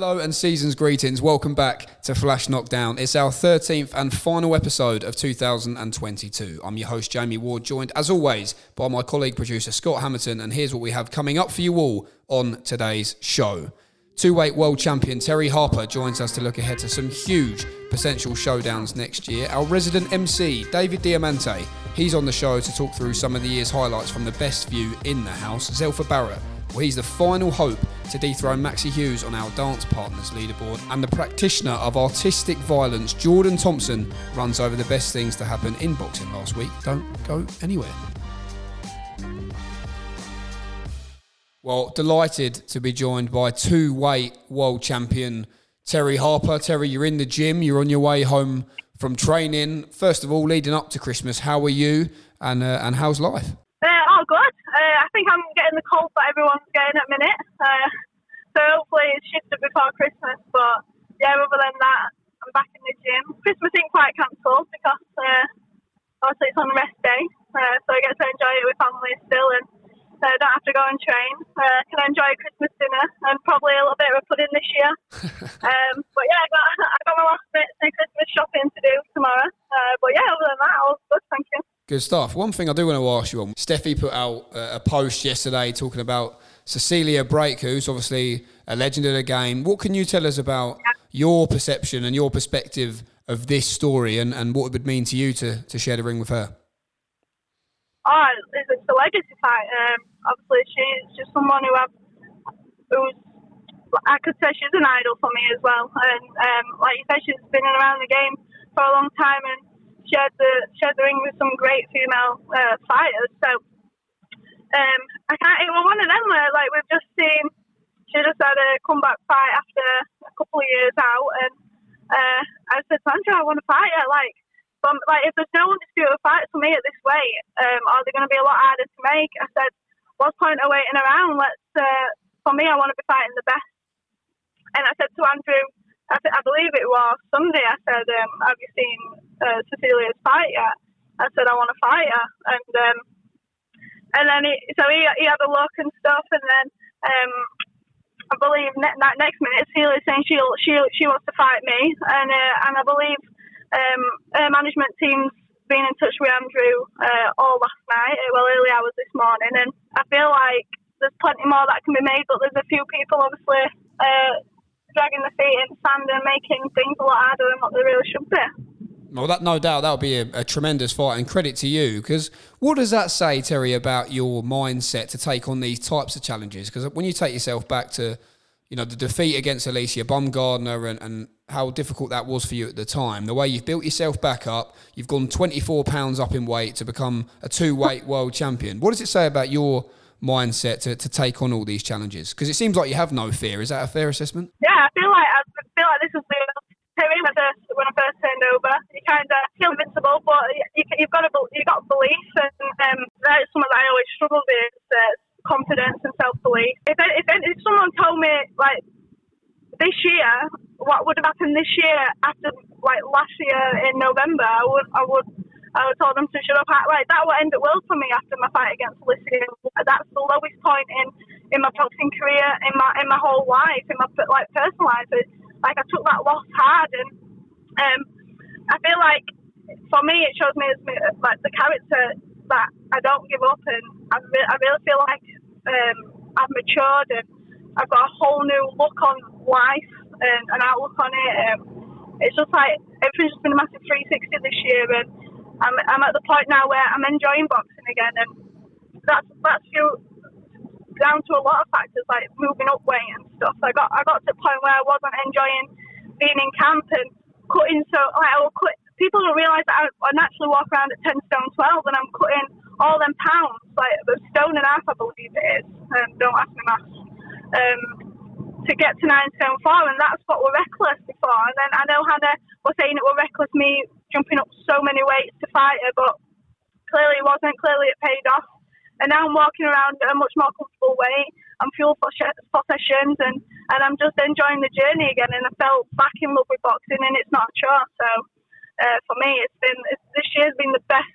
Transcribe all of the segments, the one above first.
Hello and season's greetings. Welcome back to Flash Knockdown. It's our 13th and final episode of 2022. I'm your host, Jamie Ward, joined as always by my colleague producer, Scott Hamilton. And here's what we have coming up for you all on today's show. Two weight world champion Terri Harper joins us to look ahead to some huge potential showdowns next year. Our resident MC, David Diamante, he's on the show to talk through some of the year's highlights from the best view in the house. Zelfa Barrett, well, he's the final hope to dethrone Maxi Hughes on our dance partners leaderboard. And the practitioner of artistic violence, Jordan Thompson, runs over the best things to happen in boxing last week. Don't go anywhere. Well, delighted to be joined by two weight world champion Terri Harper. Terri, you're in the gym, you're on your way home from training. First of all, leading up to Christmas, how are you and, uh, and how's life? Uh, oh, good. Uh, I think I'm getting the cold that everyone's getting at minute. Uh, so hopefully it's shifted before Christmas. But yeah, other than that, I'm back in the gym. Christmas isn't quite cancelled because uh, obviously it's on a rest day. Uh, so I get to enjoy it with family still and I don't have to go and train. Uh, can enjoy a Christmas dinner and probably a little bit of a pudding this year. um, but yeah, I got, I got my last bit of Christmas shopping to do tomorrow. Uh, but yeah, other than that, all good, thank you. Good stuff. One thing I do want to ask you on, Steffi put out a post yesterday talking about Cecilia Bræk, who's obviously a legend of the game. What can you tell us about your perception and your perspective of this story and, and what it would mean to you to, to share the ring with her? Oh, it's a legacy fight. Um, obviously, she's just someone who I've, who's, I could say she's an idol for me as well. And um, like you said, she's been around the game for a long time and shared the shared the ring with some great female uh, fighters. So um, I can't. It was one of them where like we've just seen. She just had a comeback fight after a couple of years out, and uh, I said, Sandra, I want to fight her. Like but like, if there's no one to undisputed fight for me at this weight, um, are they going to be a lot harder to make? I said, what's point of waiting around? Let's. Uh, for me, I want to be fighting the best. And I said to Andrew, I, th- I believe it was Sunday. I said, um, have you seen uh, Cecilia's fight yet? I said, I want to fight her, and um, and then he, so he he had a look and stuff, and then um, I believe ne- next minute Cecilia saying she'll, she she wants to fight me, and uh, and I believe um, our management team's been in touch with Andrew uh, all last night, uh, well, early hours this morning, and I feel like there's plenty more that can be made, but there's a few people obviously uh, dragging the feet in the sand and making things a lot harder than what they really should be. Well, that no doubt that'll be a, a, tremendous fight, and credit to you. Because what does that say, Terri, about your mindset to take on these types of challenges? Because when you take yourself back to, you know, the defeat against Alycia Baumgardner and, and how difficult that was for you at the time. The way you've built yourself back up, you've gone 24 pounds up in weight to become a two weight world champion. What does it say about your mindset to, to take on all these challenges? Because it seems like you have no fear. Is that a fair assessment? Yeah, I feel like I feel like this is first when I first turned over. You kind of feel invincible, but you, have got to you got belief, and um, that's something that I always struggle with. Uh, confidence and self belief. If, if if someone told me like this year, what would have happened this year after like last year in November, I would I would I would told them to shut up. Like that would end the world for me after my fight against Alycia. That's the lowest point in in my boxing career, in my in my whole life, in my like personal life. Like I took that loss hard, and um, I feel like for me it shows me as like the character that I don't give up, and I, re- I really feel like um, I've matured and I've got a whole new look on life and an outlook on it. Um, it's just like everything's just been a massive 360 this year, and I'm, I'm at the point now where I'm enjoying boxing again, and that's that's due down to a lot of factors like moving up weight and stuff. I got I got to the point where I wasn't enjoying being in camp and cutting so like I will cut. People don't realise that I, I naturally walk around at 10 stone 12 and I'm cutting all them pounds, like a stone and a half, I believe it is. Um, don't ask me maths um, to get to nine stone four, and that's what we're reckless before. And then I know Hannah was saying it was reckless me jumping up so many weights to fight her, but clearly it wasn't. Clearly it paid off. And now I'm walking around at a much more comfortable weight. I'm fuel for, for sessions, and, and I'm just enjoying the journey again. And I felt back in love with boxing, and it's not a chore. So uh, for me, it's been it's, this year's been the best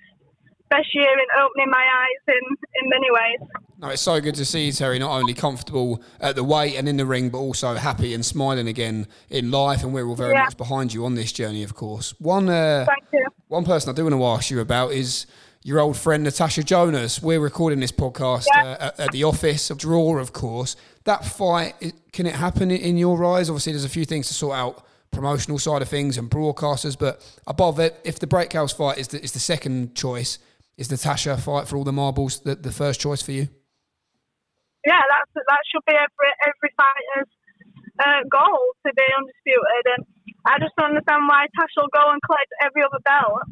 best year in opening my eyes in in many ways. No, it's so good to see you, Terri. Not only comfortable at the weight and in the ring, but also happy and smiling again in life. And we're all very Yeah. much behind you on this journey, of course. One, uh, Thank you. one person I do want to ask you about is your old friend Natasha Jonas. We're recording this podcast Yeah. uh, at, at the office, a draw, of course. That fight, can it happen in- your eyes? Obviously, there's a few things to sort out, promotional side of things and broadcasters, but above it, if the Brækhus fight is the, is the second choice, is Natasha fight for all the marbles the, the first choice for you? yeah, that's that should be every every fighter's uh, goal to be undisputed. And I just don't understand why Tash will go and collect every other belt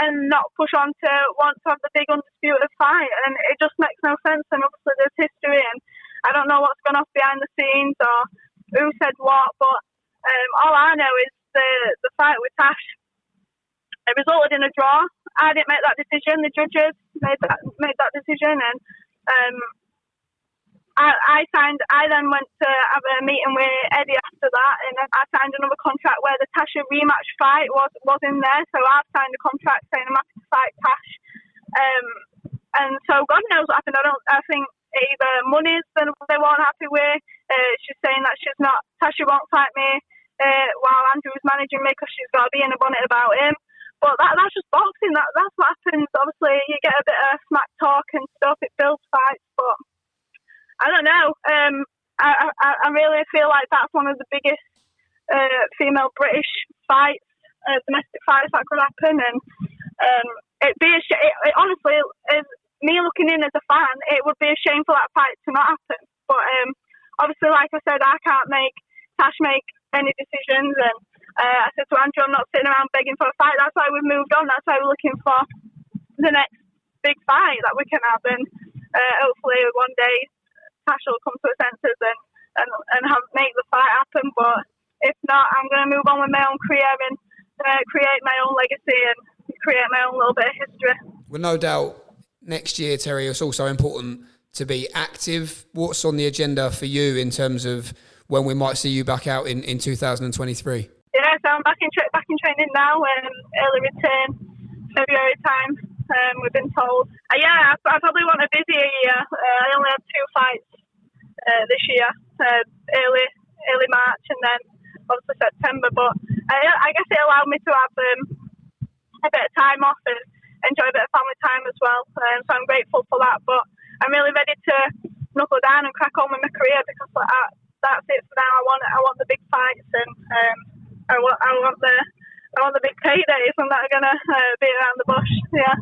and not push on to want to have the big undisputed fight. And it just makes no sense. And obviously there's history, and I don't know what's gone off behind the scenes or who said what. But um, all I know is the the fight with Tash. It resulted in a draw. I didn't make that decision. The judges made that made that decision, and um, I, I signed. I then went to have a meeting with Eddie after that, and I signed another contract where the Tasha rematch fight was was in there. So I've signed a contract saying I'm happy to fight Tash. Um, and so God knows what happened. I don't. I think either money's that they weren't happy with. Uh, she's saying that she's not. Tasha won't fight me uh, while Andrew's managing me because she's got to be in a bonnet about him. But that, that's just boxing. That that's what happens. Obviously, you get a bit of smack talk and stuff. It builds fights, but I don't know. Um, I, I, I really feel like that's one of the biggest uh, female British fights, uh, domestic fights that could happen, and um, it'd be a sh- it, it honestly is me looking in as a fan. It would be a shame for that fight to not happen. But um, obviously, like I said, I can't make Tash make any decisions, and uh, I said to Andrew, I'm not sitting around begging for a fight. That's why we've moved on. That's why we're looking for the next big fight that we can have, and uh, hopefully one day Tash will come to her senses and and, and have make the fight happen. But if not, I'm going to move on with my own career and uh, create my own legacy and create my own little bit of history. Well, no doubt next year, Terri, it's also important to be active. What's on the agenda for you in terms of when we might see you back out in, in 2023? Yeah, so I'm back in tra- back in training now. Um, early return February time. Um, we've been told. Uh, yeah, I, I probably want a busier year. Uh, I only have two fights uh, this year, uh, early early March and then obviously September. But I, I guess it allowed me to have um, a bit of time off and enjoy a bit of family time as well. Um, so I'm grateful for that. But I'm really ready to knuckle down and crack on with my career because like, that, that's it for now. I want I want the big fights and um, I want I want the I want the big paydays. I'm not gonna uh, be around the bush. Yeah.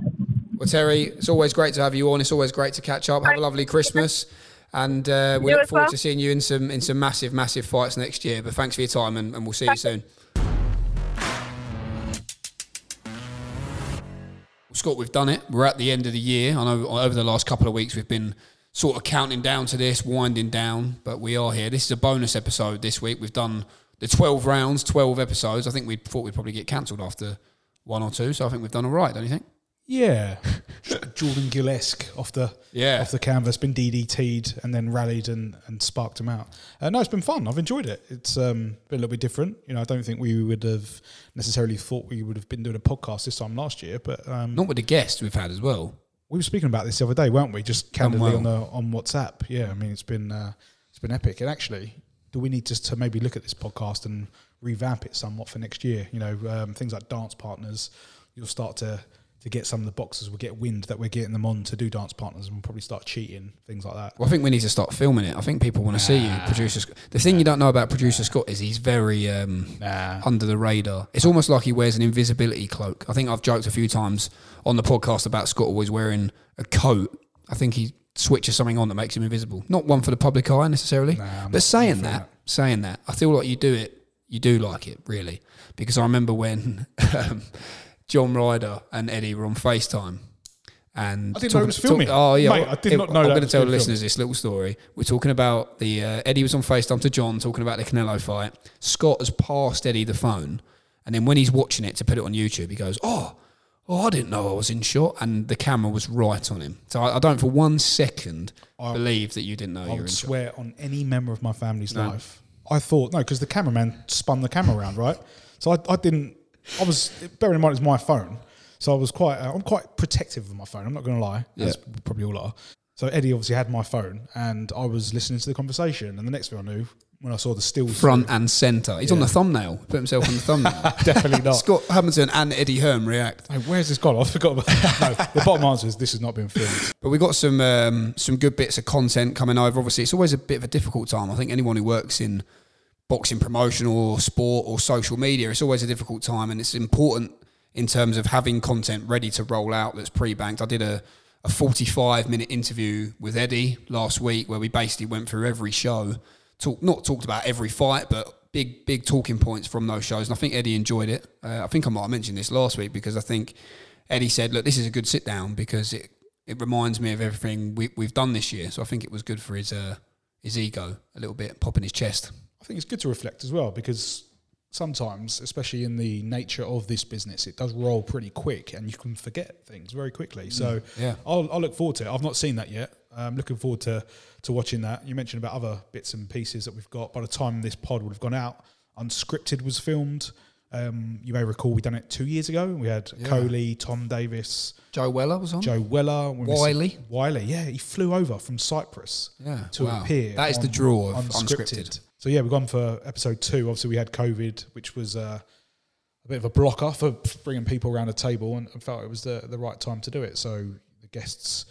Well, Terri, it's always great to have you on. It's always great to catch up. Have a lovely Christmas. And uh, we You look forward well. to seeing you in some in some massive, massive fights next year. But thanks for your time, and, and we'll see you soon. Scott, we've done it. We're at the end of the year. I know over the last couple of weeks we've been sort of counting down to this, winding down, but we are here. This is a bonus episode this week. We've done the 12 rounds, 12 episodes. I think we thought we'd probably get cancelled after one or two, so I think we've done all right, don't you think? Yeah, Jordan Gill-esque off the Yeah. off the canvas, been DDT'd and then rallied and, and sparked him out. Uh, no, it's been fun. I've enjoyed it. It's um, been a little bit different. You know, I don't think we would have necessarily thought we would have been doing a podcast this time last year, but um, Not with the guests we've had as well. we were speaking about this the other day, weren't we? Just candidly well. on the on WhatsApp. Yeah, I mean, it's been uh, it's been epic. And actually, do we need just to maybe look at this podcast and revamp it somewhat for next year? You know, um, things like dance partners. You'll start to to get some of the boxers will get wind that we're getting them on to do dance partners, and we'll probably start cheating things like that. Well, I think we need to start filming it. I think people want to see you, producer. Scott. The thing you don't know about producer Scott is he's very um, Nah. under the radar. It's almost like he wears an invisibility cloak. I think I've joked a few times on the podcast about Scott always wearing a coat. I think he switches something on that makes him invisible. Not one for the public eye necessarily, Nah, but saying that, for saying that, I feel like you do it. You do like it really, because I remember when um, John Ryder and Eddie were on FaceTime. And I didn't know it was filming. oh yeah, Mate, I did not know I'm going to tell the listeners this little story. We're talking about the uh, Eddie was on FaceTime to John talking about the Canelo fight. Scott has passed Eddie the phone, and then when he's watching it to put it on YouTube, he goes, "Oh, oh, I didn't know I was in shot," and the camera was right on him. So I, I don't for one second I, believe that you didn't know I you were would in shot. swear on any member of my family's life. I thought no, because the cameraman spun the camera around, right? So I, I didn't. I was bearing in mind it's my phone, so I was quite. Uh, I'm quite protective of my phone. I'm not going to lie, as probably all are. So Eddie obviously had my phone, and I was listening to the conversation. And the next thing I knew, when I saw the stills, Front and centre. He's on the thumbnail. Put himself on the thumbnail. definitely not. Scott Hamilton and Eddie Hearn react. Hey, where's this gone? I forgot. About no, the bottom answer is this has not been filmed. But we got some um, some good bits of content coming over. Obviously, it's always a bit of a difficult time. I think anyone who works in boxing promotion or sport or social media, it's always a difficult time, and it's important in terms of having content ready to roll out that's pre-banked. I did a a 45 minute interview with Eddie last week where we basically went through every show, talk not talked about every fight, but big big talking points from those shows. And I think Eddie enjoyed it. Uh, I think I might have mentioned this last week because I think Eddie said, "Look, this is a good sit down because it it reminds me of everything we, we've done this year." So I think it was good for his uh, his ego a little bit, popping his chest. I think it's good to reflect as well because sometimes, especially in the nature of this business, it does roll pretty quick and you can forget things very quickly. So yeah. I'll, I'll look forward to it. I've not seen that yet. I'm looking forward to, to watching that. You mentioned about other bits and pieces that we've got. By the time this pod would have gone out, Unscripted was filmed. Um, you may recall we done it two years ago. We had Coley, Tom Davis, Joe Weller was on. Joe Weller, when we s- Wiley. Wiley, yeah, he flew over from Cyprus Yeah, to wow. appear. That is the draw of Unscripted. So yeah, we've gone for episode two. Obviously, we had COVID, which was uh, a bit of a blocker for bringing people around a table, and, and felt it was the the right time to do it. So the guests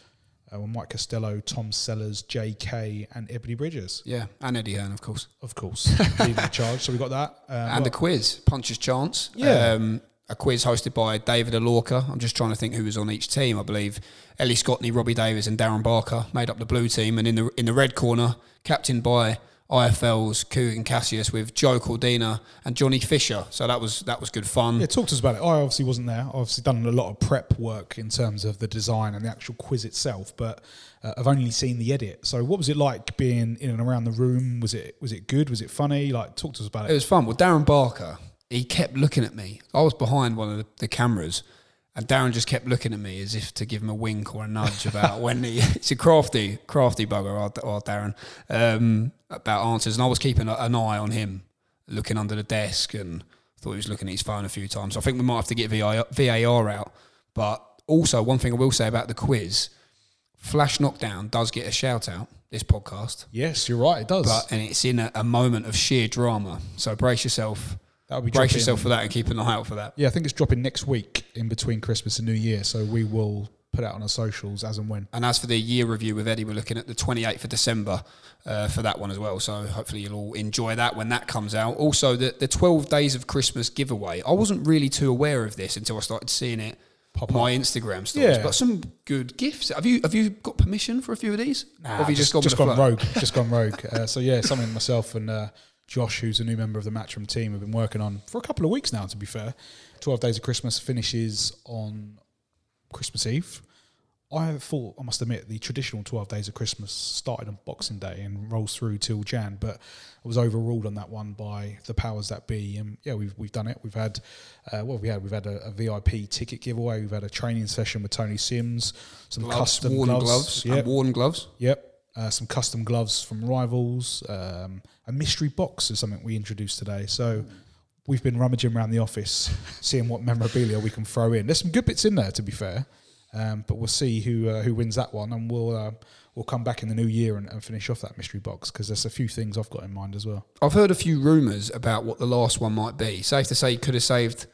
uh, were Mike Costello, Tom Sellers, J.K. and Ebony Bridges, Yeah, and Eddie Hearn, of course. of course, leading the charge. So we got that. Um, and a well, quiz, Puncher's Chance. Yeah. Um, a quiz hosted by David Alorca. I'm just trying to think who was on each team. I believe Ellie Scottney, Robbie Davies, and Darren Barker made up the blue team. And in the in the red corner, captained by IFL's Kugan Cassius with Joe Cordina and Johnny Fisher. So that was that was good fun. Yeah, talk to us about it. I obviously wasn't there. I've obviously done a lot of prep work in terms of the design and the actual quiz itself, but uh, I've only seen the edit. So, what was it like being in and around the room? Was it was it good? Was it funny? Like, talk to us about It it. was fun. Well, Darren Barker, he kept looking at me. I was behind one of the, the cameras, and Darren just kept looking at me as if to give him a wink or a nudge about when he. It's a crafty, crafty bugger, our, our Darren, um, about answers. And I was keeping a- an eye on him, looking under the desk, and thought he was looking at his phone a few times. So I think we might have to get VAR, out. But also, one thing I will say about the quiz Flash Knockdown does get a shout out, this podcast. Yes, you're right. It does. But and it's in a, a moment of sheer drama. So brace yourself. That'll be brace yourself for that and keep an eye out for that. yeah, I think it's dropping next week in between Christmas and New Year. So we will put out on our socials as and when. And as for the year review with Eddie, we're looking at the 28th of December uh, for that one as well. So hopefully you'll all enjoy that when that comes out. Also, the, the 12 Days of Christmas giveaway. I wasn't really too aware of this until I started seeing it Pop on my Instagram stories. Yeah. But some good gifts. Have you have you got permission for a few of these? or have you just, gone, with the gone flow? rogue. just gone rogue. Uh, so yeah, something myself and uh, Josh, who's a new member of the Matchroom team, have been working on for a couple of weeks now. To be fair, Twelve Days of Christmas finishes on Christmas Eve. I thought, I must admit, the traditional 12 days of Christmas started on Boxing Day and rolls through till Jan, but I was overruled on that one by the powers that be. And yeah, we've, we've done it. We've had, uh, what have we had? We've had a, a VIP ticket giveaway. We've had a training session with Tony Sims, some Gloves, custom worn gloves. gloves. Yep. And worn gloves. Yep. Uh, some custom gloves from Rivals. Um, a mystery box is something we introduced today. So we've been rummaging around the office, seeing what memorabilia we can throw in. There's some good bits in there, to be fair. Um, but we'll see who uh, who wins that one, and we'll uh, we'll come back in the new year and, and finish off that mystery box because there's a few things I've got in mind as well. I've heard a few rumours about what the last one might be. Safe to say, you could have saved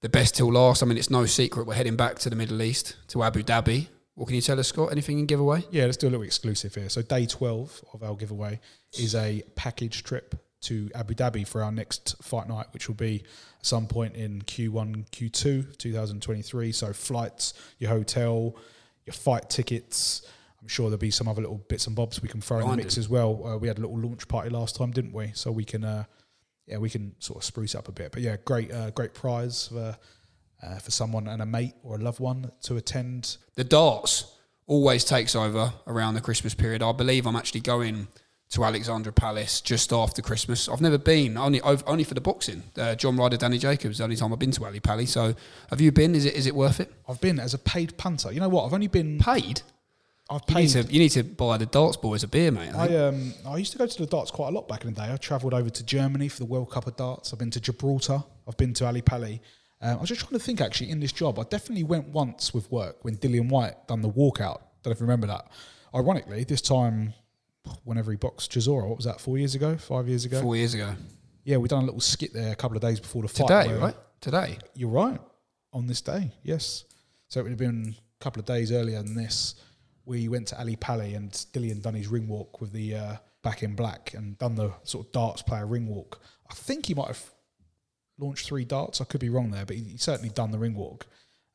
the best till last. I mean, it's no secret we're heading back to the Middle East, to Abu Dhabi. What can you tell us, Scott? Anything in giveaway? Yeah, let's do a little exclusive here. So day 12 of our giveaway is a package trip to Abu Dhabi for our next fight night, which will be at some point in Q1, Q2, 2023. So flights, your hotel, your fight tickets. I'm sure there'll be some other little bits and bobs we can throw in the mix as well. Uh, we had a little launch party last time, didn't we? So we can, uh, yeah, we can sort of spruce up a bit. But yeah, great, uh, great prize for, uh, for someone and a mate or a loved one to attend The darts always takes over around the Christmas period. I believe I'm actually going to Alexandra Palace just after Christmas. I've never been, only only for the boxing. Uh, John Ryder, Danny Jacobs, the only time I've been to Ali Pally. So have you been? Is it is it worth it? I've been as a paid punter. You know what? I've only been. Paid? I've You paid. need, to, you need to buy the darts boys a beer, mate. I. I um I used to go to the darts quite a lot back in the day. I travelled over to Germany for the World Cup of Darts. I've been to Gibraltar. I've been to Ali Pally. Um, I was just trying to think actually in this job. I definitely went once with work when Dillian Whyte done the walkout. Don't know if you remember that ironically, this time, whenever he boxed Chisora, what was that? Four years ago, five years ago. Four years ago. Yeah, we done a little skit there a couple of days before the fight. Today, right? Today. You're right. On this day, yes. So it would have been a couple of days earlier than this. We went to Ali Pali and Dillian done his ring walk with the uh, back in black and done the sort of darts player ring walk. I think he might have launched three darts. I could be wrong there, but he, he certainly done the ring walk.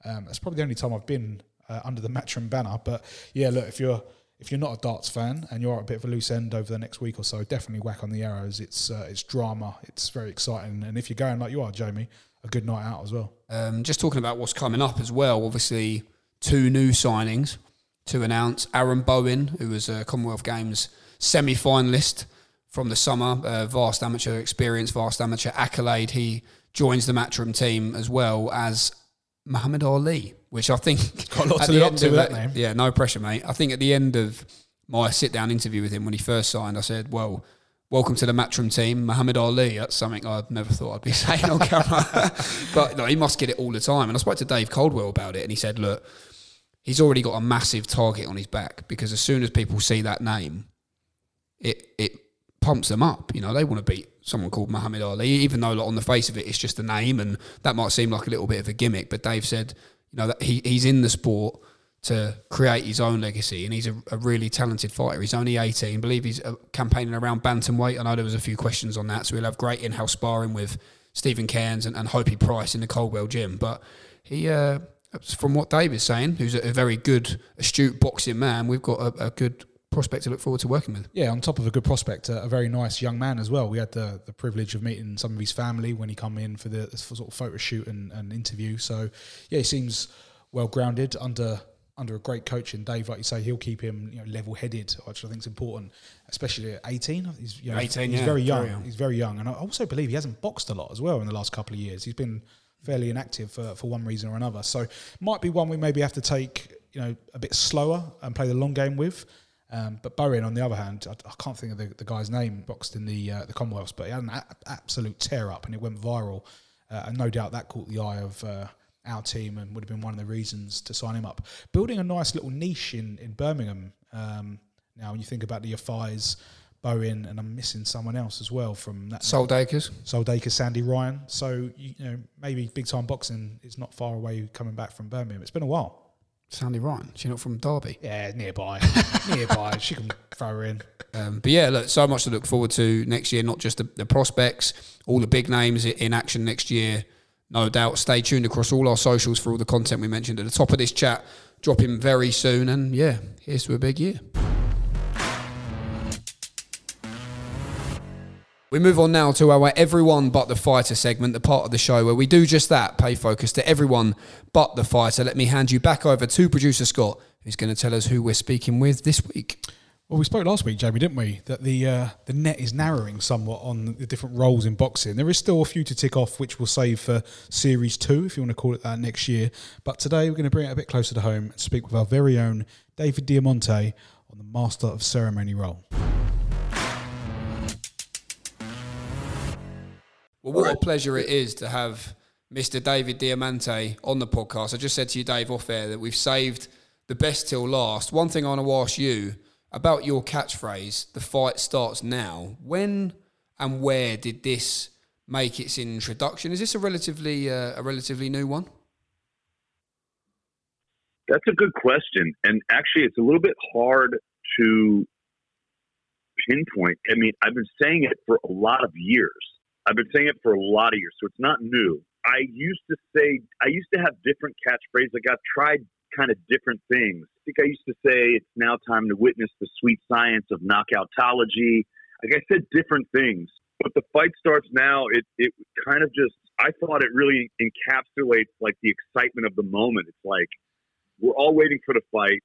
Um, that's probably the only time I've been uh, under the Matchroom banner. But yeah, look, if you're if you're not a darts fan and you're a bit of a loose end over the next week or so, definitely whack on the arrows. It's uh, it's drama. It's very exciting, and if you're going like you are, Jamie, a good night out as well. Um, just talking about what's coming up as well. Obviously, two new signings to announce. Aaron Bowen, who was a Commonwealth Games semi-finalist from the summer, uh, vast amateur experience, vast amateur accolade. He joins the Matchroom team as well as Muhammad Ali, which I think Got a lot to the live up to that name. Yeah, no pressure, mate. I think at the end of my sit-down interview with him when he first signed, I said, "Well." Welcome to the Matchroom team, Muhammad Ali. That's something I'd never thought I'd be saying on camera. but no, he must get it all the time. And I spoke to Dave Coldwell about it, and he said, "Look, he's already got a massive target on his back because as soon as people see that name, it it pumps them up. You know, they want to beat someone called Muhammad Ali, even though like, on the face of it, it's just a name, and that might seem like a little bit of a gimmick. But Dave said, you know, that he, he's in the sport to create his own legacy, and he's a, a really talented fighter. He's only 18. I believe he's uh, campaigning around bantamweight. I know there was a few questions on that, so we'll have great in-house sparring with Stephen Cairns and, and Hopey Price in the Coldwell gym. But he, uh, from what Dave is saying, who's a, a very good, astute boxing man, we've got a, a good prospect to look forward to working with. Yeah, on top of a good prospect, a, a very nice young man as well. We had the, the privilege of meeting some of his family when he come in for the for sort of photo shoot and, and interview. So yeah, he seems well grounded under under a great coach and Dave, like you say, he'll keep him you know, level headed, which I think is important, especially at eighteen. He's you know, 18, he's yeah, very young. very young. He's very young, and I also believe he hasn't boxed a lot as well in the last couple of years. He's been fairly inactive for, for one reason or another. So might be one we maybe have to take you know a bit slower and play the long game with. Um, but Bowen, on the other hand, I, I can't think of the, the guy's name boxed in the uh, the Commonwealths, but he had an a- absolute tear up and it went viral, uh, and no doubt that caught the eye of uh, our team and would have been one of the reasons to sign him up. Building a nice little niche in in Birmingham. Um, now, when you think about the Yafais, Bowen, and I'm missing someone else as well from that. Soul Dakers. Soldaker, Sandy Ryan. So you know maybe big time boxing is not far away coming back from Birmingham. It's been a while. Sandy Ryan. She's not from Derby. Yeah, nearby, nearby. She can throw her in. Um, but yeah, look, so much to look forward to next year. Not just the, the prospects, all the big names in action next year. No doubt. Stay tuned across all our socials for all the content we mentioned at the top of this chat. Dropping very soon, and yeah, here's to a big year. We move on now to our everyone but the fighter segment, the part of the show where we do just that, pay focus to everyone but the fighter. Let me hand you back over to producer Scott, who's going to tell us who we're speaking with this week. Well, we spoke last week, Jamie, didn't we? That the uh, the net is narrowing somewhat on the different roles in boxing. There is still a few to tick off, which we'll save for Series Two, if you want to call it that, next year. But today we're going to bring it a bit closer to home and speak with our very own David Diamante on the Master of Ceremony role. Well, what a pleasure it is to have Mr. David Diamante on the podcast. I just said to you, Dave, off air, that we've saved the best till last. One thing I want to ask you about your catchphrase, the fight starts now. When and where did this make its introduction? Is this a relatively uh, a relatively new one? That's a good question. And actually, it's a little bit hard to pinpoint. I mean, I've been saying it for a lot of years. I've been saying it for a lot of years, so it's not new. I used to say, I used to have different catchphrases. Like I've tried kind of different things. I think I used to say, it's now time to witness the sweet science of knockoutology. Like I said, different things. But the fight starts now. It, it kind of just, I thought it really encapsulates like the excitement of the moment. It's like, we're all waiting for the fight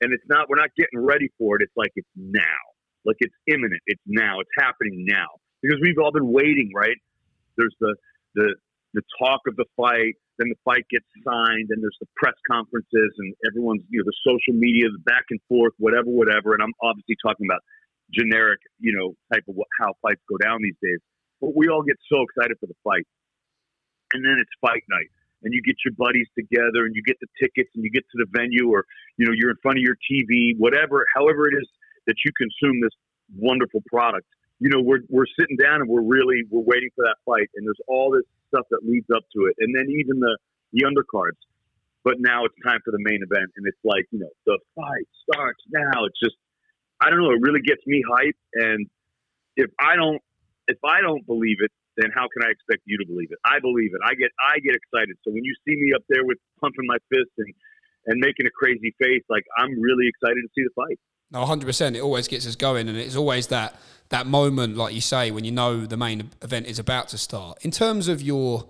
and it's not we're not getting ready for it it's like it's now like it's imminent it's now it's happening now because we've all been waiting right? There's the the the talk of the fight then the fight gets signed and there's the press conferences and everyone's you know the social media the back and forth whatever whatever. And i'm obviously talking about generic you know type of what, how fights go down these days. But we all get so excited for the fight. And then it's fight night. And you get your buddies together and you get the tickets and you get to the venue or you know you're in front of your TV, whatever, however it is that you consume this wonderful product. You know, we're we're sitting down and we're really we're waiting for that fight, and there's all this stuff that leads up to it, and then even the the undercards. But now it's time for the main event, and it's like you know the fight starts now. It's just I don't know. It really gets me hyped, and if I don't if I don't believe it, then how can I expect you to believe it? I believe it. I get I get excited. So when you see me up there with pumping my fist and and making a crazy face, like I'm really excited to see the fight. No, 100%. It always gets us going, and it's always that that moment, like you say, when you know the main event is about to start. In terms of your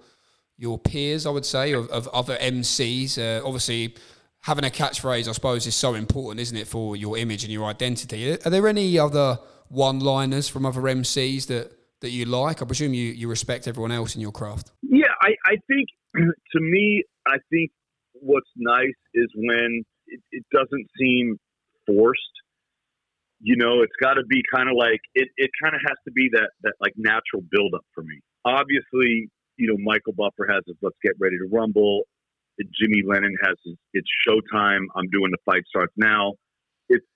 your peers, I would say, of, of other MCs, uh, obviously having a catchphrase, I suppose, is so important, isn't it, for your image and your identity? Are there any other one-liners from other MCs that that you like? I presume you, you respect everyone else in your craft. Yeah, I, I think to me, I think what's nice is when it, it doesn't seem forced. You know, it's got to be kind of like it. It kind of has to be that that like natural buildup for me. Obviously, you know, Michael Buffer has his "Let's Get Ready to Rumble." Jimmy Lennon has his "It's Showtime." I'm doing the fight starts now. It's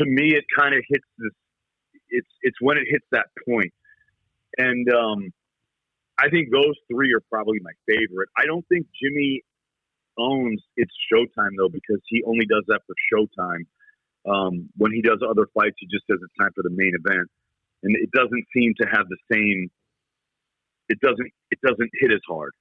to me, it kind of hits this. It's it's when it hits that point and um, I think those three are probably my favorite. I don't think Jimmy owns it's Showtime though because he only does that for Showtime. Um, when he does other fights, he just says it's time for the main event, and it doesn't seem to have the same. It doesn't. It doesn't hit as hard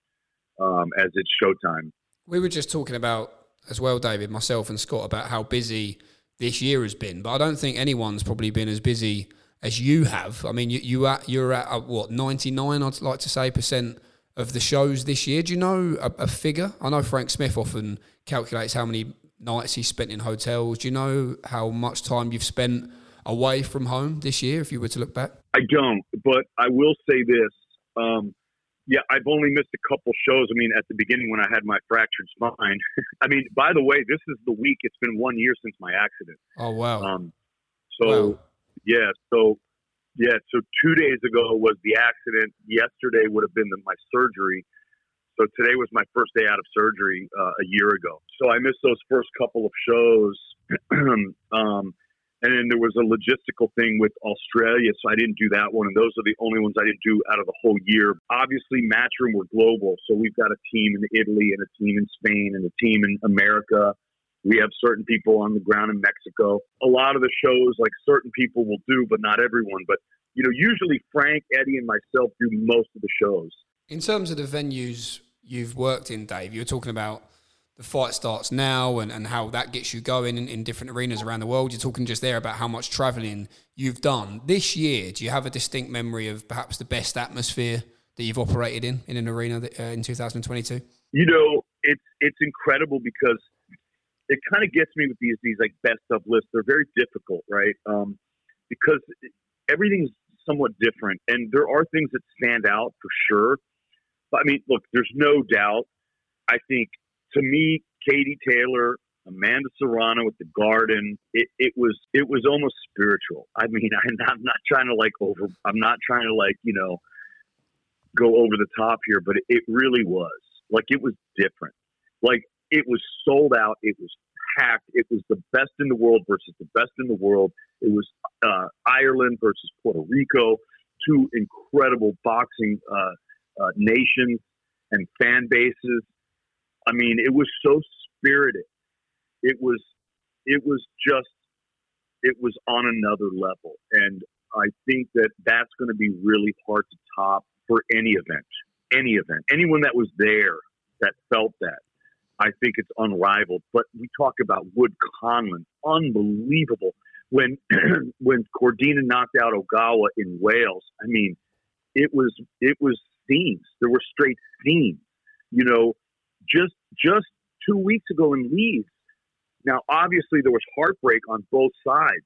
um, as it's Showtime. We were just talking about as well, David, myself and Scott, about how busy this year has been, but I don't think anyone's probably been as busy as you have. I mean, you, you at, you're at uh, what ninety nine, I'd like to say, percent of the shows this year. Do you know a, a, figure? I know Frank Smith often calculates how many nights he spent in hotels. Do you know how much time you've spent away from home this year? If you were to look back, I don't, but I will say this. Um, yeah, I've only missed a couple shows. I mean, at the beginning when I had my fractured spine. I mean, by the way, this is the week. It's been one year since my accident. Oh wow. Um, so wow. Yeah. So, yeah. So two days ago was the accident. Yesterday would have been the, my surgery. So today was my first day out of surgery uh, a year ago. So I missed those first couple of shows. um, and then there was a logistical thing with Australia, so I didn't do that one. And those are the only ones I didn't do out of the whole year. Obviously, Matchroom we're global, so we've got a team in Italy and a team in Spain and a team in America we have certain people on the ground in Mexico. A lot of the shows, like certain people will do, but not everyone. But, you know, usually Frank, Eddie, and myself do most of the shows. In terms of the venues you've worked in, Dave, you were talking about the fight starts now and, and how that gets you going in, in different arenas around the world. You're talking just there about how much traveling you've done. This year, do you have a distinct memory of perhaps the best atmosphere that you've operated in in an arena that, uh, in 2022? You know, it's it's incredible because it kind of gets me with these these like best of lists. They're very difficult, right? Um, because everything's somewhat different, and there are things that stand out for sure. But I mean, look, there's no doubt. I think to me, Katie Taylor, Amanda Serrano at the Garden, it, it was it was almost spiritual. I mean, I'm not, I'm not trying to like over. I'm not trying to like you know go over the top here, but it, really was like it was different. Like it was sold out. It was packed. It was the best in the world versus the best in the world. It was uh, Ireland versus Puerto Rico, two incredible boxing uh, uh, nations and fan bases. I mean, it was so spirited. It was, it was just, it was on another level. And I think that that's going to be really hard to top for any event, any event. Anyone that was there that felt that I think it's unrivaled. But we talk about Wood Conlan, unbelievable. When when Cordina knocked out Ogawa in Wales, I mean, it was it was scenes. There were straight scenes. You know, just just two weeks ago in Leeds. Now, obviously, there was heartbreak on both sides,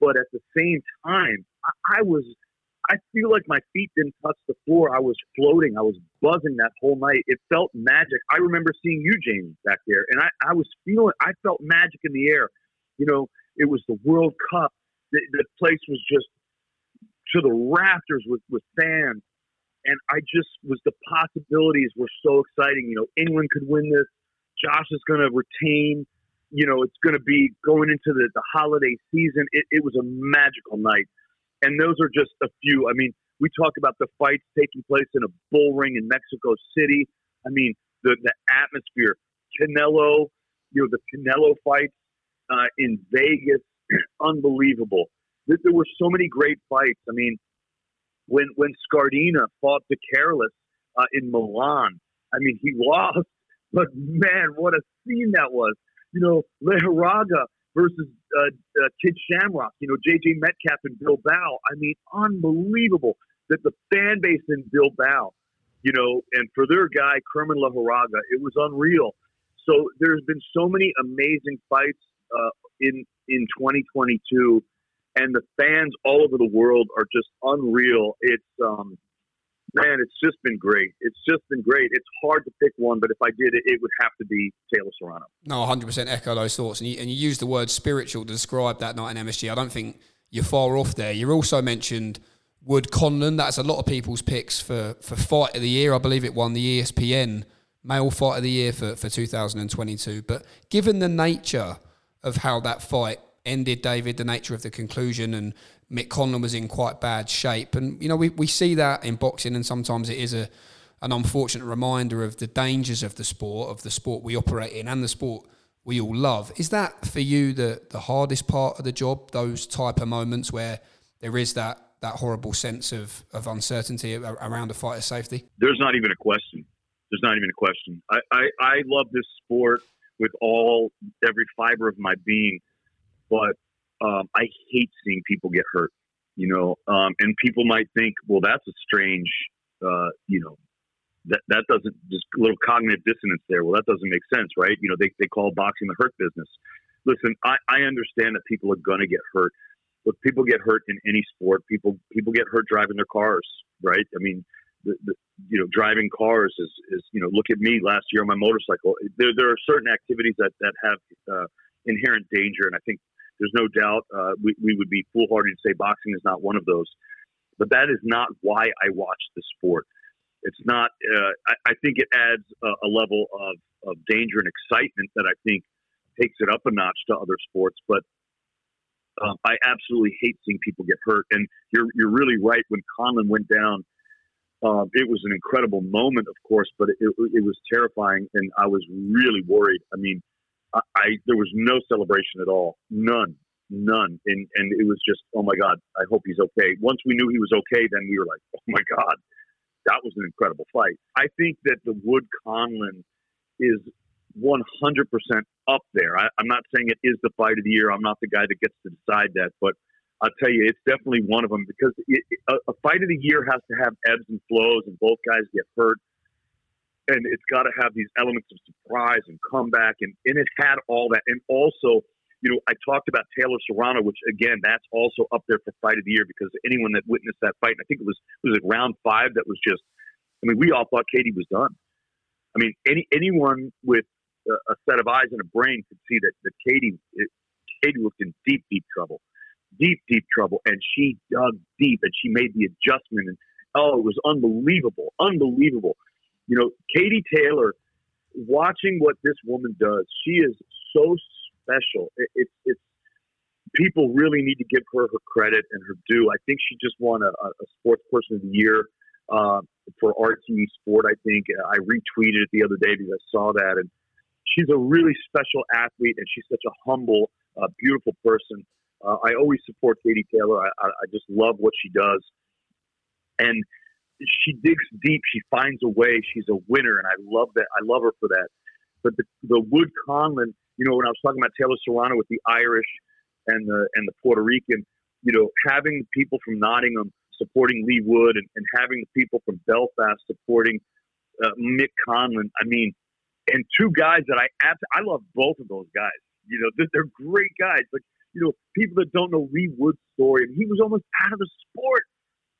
but at the same time, I, I was I feel like my feet didn't touch the floor. I was floating. I was buzzing that whole night. It felt magic. I remember seeing you, James, back there, and I, I was feeling. I felt magic in the air. You know, it was the World Cup. The, the place was just to the rafters with with fans. And I just was the possibilities were so exciting. You know, England could win this. Josh is going to retain. You know, it's going to be going into the, the holiday season. It, it was a magical night. And those are just a few. I mean, we talk about the fights taking place in a bull ring in Mexico City. I mean, the, the atmosphere. Canelo, you know, the Canelo fights uh, in Vegas, unbelievable. There, there were so many great fights. I mean, when when Scardina fought De Carolis uh, in Milan, I mean, he lost, but man, what a scene that was. You know, Lejarraga versus uh, uh, Kid Shamrock, you know, JJ Metcalf and Bilbao. I mean, unbelievable that the fan base in Bilbao, you know, and for their guy, Kerman Lejarraga, it was unreal. So there's been so many amazing fights uh, in in 2022, and the fans all over the world are just unreal. It's um, man, it's just been great. It's just been great. It's hard to pick one, but if I did it, it would have to be Taylor Serrano. No, 100% echo those thoughts. And you, and you use the word spiritual to describe that night in MSG. I don't think you're far off there. You also mentioned Wood Conlan. That's a lot of people's picks for, for fight of the year. I believe it won the ESPN male fight of the year for, for 2022. But given the nature of how that fight ended, David, the nature of the conclusion, and Mick Conlan was in quite bad shape. And, you know, we, we see that in boxing, and sometimes it is a an unfortunate reminder of the dangers of the sport, of the sport we operate in, and the sport we all love. Is that for you the, the hardest part of the job, those type of moments where there is that, that horrible sense of, of uncertainty around a fighter's safety? There's not even a question. There's not even a question. I, I, I love this sport with all every fiber of my being, but um, I hate seeing people get hurt. You know, um, and people might think, well, that's a strange, uh, you know, that that doesn't just a little cognitive dissonance there. Well, that doesn't make sense, right? You know, they they call boxing the hurt business. Listen, I, I understand that people are to get hurt, but people get hurt in any sport. People people get hurt driving their cars, right? I mean, the, the, you know, driving cars is, is, you know, look at me last year on my motorcycle. There, there are certain activities that, that have uh, inherent danger. And I think there's no doubt uh, we, we would be foolhardy to say boxing is not one of those. But that is not why I watch the sport. It's not, uh, I, I, think it adds a, a level of, of danger and excitement that I think takes it up a notch to other sports. But um, I absolutely hate seeing people get hurt. And you're, you're really right. When Conlan went down, uh, it was an incredible moment, of course, but it, it, was terrifying, and I was really worried. I mean, I, I, there was no celebration at all, none, none, and and it was just, oh my God, I hope he's okay. Once we knew he was okay, then we were like, oh my God, that was an incredible fight. I think that the Wood Conlan is 100% up there. I, I'm not saying it is the fight of the year. I'm not the guy that gets to decide that, but I'll tell you, it's definitely one of them because it, a, a fight of the year has to have ebbs and flows, and both guys get hurt, and it's got to have these elements of surprise and comeback, and, and it had all that, and also. You know, I talked about Taylor Serrano, which again, that's also up there for fight of the year because anyone that witnessed that fight, and I think it was was it round five that was just. I mean, we all thought Katie was done. I mean, any anyone with a, a set of eyes and a brain could see that that Katie it, Katie looked in deep, deep trouble deep, deep trouble. And she dug deep and she made the adjustment. And oh, it was unbelievable, unbelievable. You know, Katie Taylor, watching what this woman does, she is so special. It, it's it's people really need to give her her credit and her due. I think she just won a, a sports person of the year uh, for RTÉ Sport. I think I retweeted it the other day because I saw that, and she's a really special athlete, and she's such a humble, uh, beautiful person. Uh, I always support Katie Taylor. I, I, I just love what she does, and she digs deep. She finds a way. She's a winner, and I love that. I love her for that. But the, the Wood Conlan, you know, when I was talking about Taylor Serrano with the Irish and the and the Puerto Rican, you know, having the people from Nottingham supporting Leigh Wood and, and having the people from Belfast supporting uh, Mick Conlan. I mean, and two guys that I I love both of those guys. You know, they're, they're great guys. But you know, people that don't know Leigh Wood's story, he was almost out of the sport,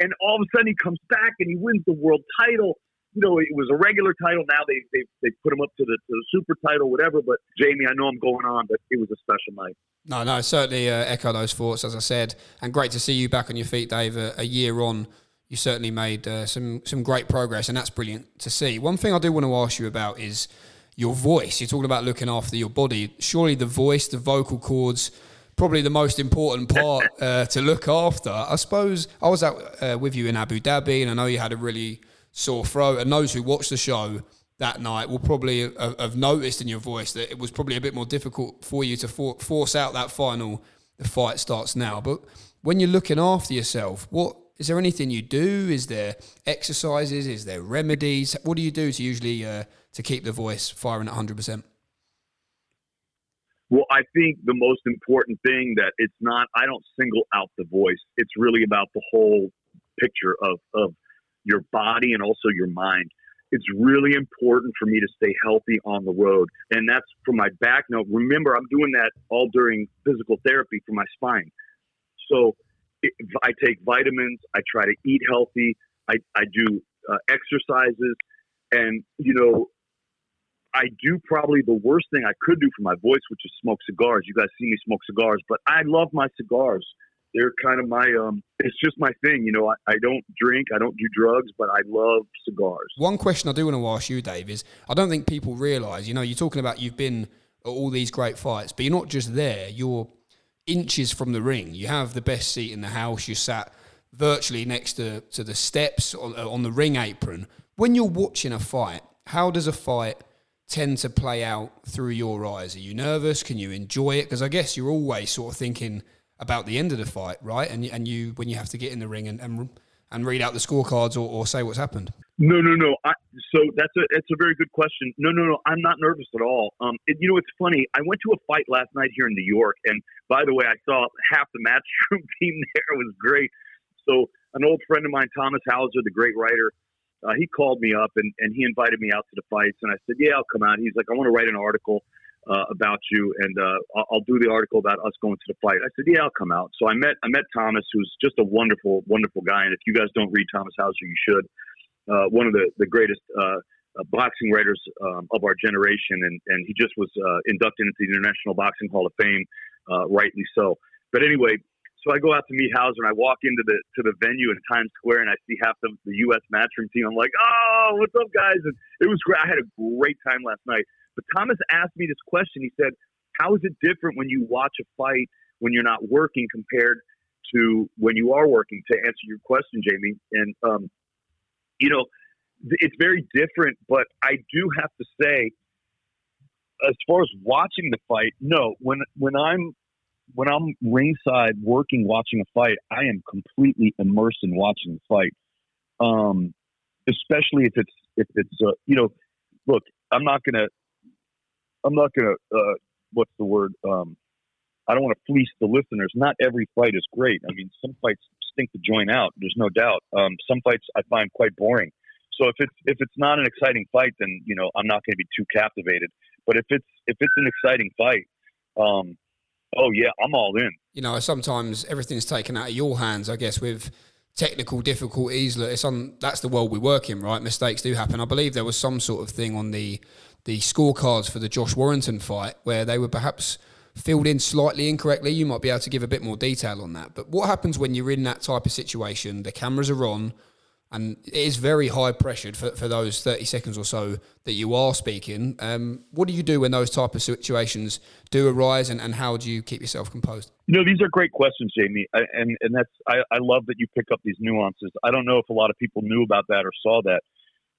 and all of a sudden he comes back and he wins the world title. You know, it was a regular title. Now they they they put him up to the to the super title, whatever. But Jamie, I know I'm going on, but it was a special night. No, no, certainly uh, echo those thoughts, as I said, and great to see you back on your feet, Dave. A, a year on, you certainly made uh, some some great progress, and that's brilliant to see. One thing I do want to ask you about is your voice. You're talking about looking after your body. Surely the voice, the vocal cords, probably the most important part uh, to look after. I suppose I was out uh, with you in Abu Dhabi, and I know you had a really sore throat. And those who watched the show that night will probably have, noticed in your voice that it was probably a bit more difficult for you to for, force out that final. The fight starts now, but when you're looking after yourself, what is there anything you do? Is there exercises? Is there remedies? What do you do to usually uh, to keep the voice firing at 100%? Well, I think the most important thing that it's not, I don't single out the voice. It's really about the whole picture of, of your body and also your mind. It's really important for me to stay healthy on the road. And that's for my back. Now, remember, I'm doing that all during physical therapy for my spine. So I take vitamins. I try to eat healthy. I, I do uh, exercises. And, you know, I do probably the worst thing I could do for my voice, which is smoke cigars. You guys see me smoke cigars, but I love my cigars. They're kind of my, um, it's just my thing. You know, I, I don't drink, I don't do drugs, but I love cigars. One question I do want to ask you, Dave, is I don't think people realize, you know, you're talking about you've been at all these great fights, but you're not just there, you're inches from the ring. You have the best seat in the house, you sat virtually next to, to the steps on, on the ring apron. When you're watching a fight, how does a fight tend to play out through your eyes? Are you nervous? Can you enjoy it? Because I guess you're always sort of thinking about the end of the fight, right? And and you when you have to get in the ring and and, and read out the scorecards or, or say what's happened. No, no, no. I, so that's a it's a very good question. No, no, no. I'm not nervous at all. Um, it, you know, it's funny. I went to a fight last night here in New York, and by the way, I saw half the matchroom team there. It was great. So an old friend of mine, Thomas Hauser, the great writer, uh, he called me up and, and he invited me out to the fights. And I said, yeah, I'll come out. He's like, I want to write an article uh, about you, and uh, I'll, do the article about us going to the fight. I said, yeah, I'll come out. So I met I met Thomas, who's just a wonderful, wonderful guy. And if you guys don't read Thomas Hauser, you should. Uh, one of the the greatest uh, uh, boxing writers um, of our generation, and and he just was uh, inducted into the International Boxing Hall of Fame, rightly so. But anyway, so I go out to meet Hauser and I walk into the to the venue in Times Square and I see half the, the U.S. matchroom team. I'm like, oh, what's up, guys? And it was great. I had a great time last night. But Thomas asked me this question. He said, how is it different when you watch a fight when you're not working compared to when you are working? To answer your question, Jamie, and um, you know, it's very different. But I do have to say, as far as watching the fight, no. When when I'm when I'm ringside working, watching a fight, I am completely immersed in watching the fight. Um, especially if it's if it's uh, you know, look, I'm not gonna, I'm not gonna, uh, what's the word? Um, I don't want to fleece the listeners. Not every fight is great. I mean, some fights stink to joint out. There's no doubt. Um, some fights I find quite boring. So if it's if it's not an exciting fight, then you know I'm not going to be too captivated. But if it's if it's an exciting fight, um, Oh yeah, I'm all in. You know, sometimes everything's taken out of your hands. I guess with technical difficulties, it's on. That's the world we work in, right? Mistakes do happen. I believe there was some sort of thing on the the scorecards for the Josh Warrington fight where they were perhaps filled in slightly incorrectly. You might be able to give a bit more detail on that. But what happens when you're in that type of situation? The cameras are on and it is very high pressured for, for those 30 seconds or so that you are speaking. Um, what do you do when those type of situations do arise, and, and how do you keep yourself composed? You know, these are great questions, Jamie, I, and and that's I, I love that you pick up these nuances. I don't know if a lot of people knew about that or saw that,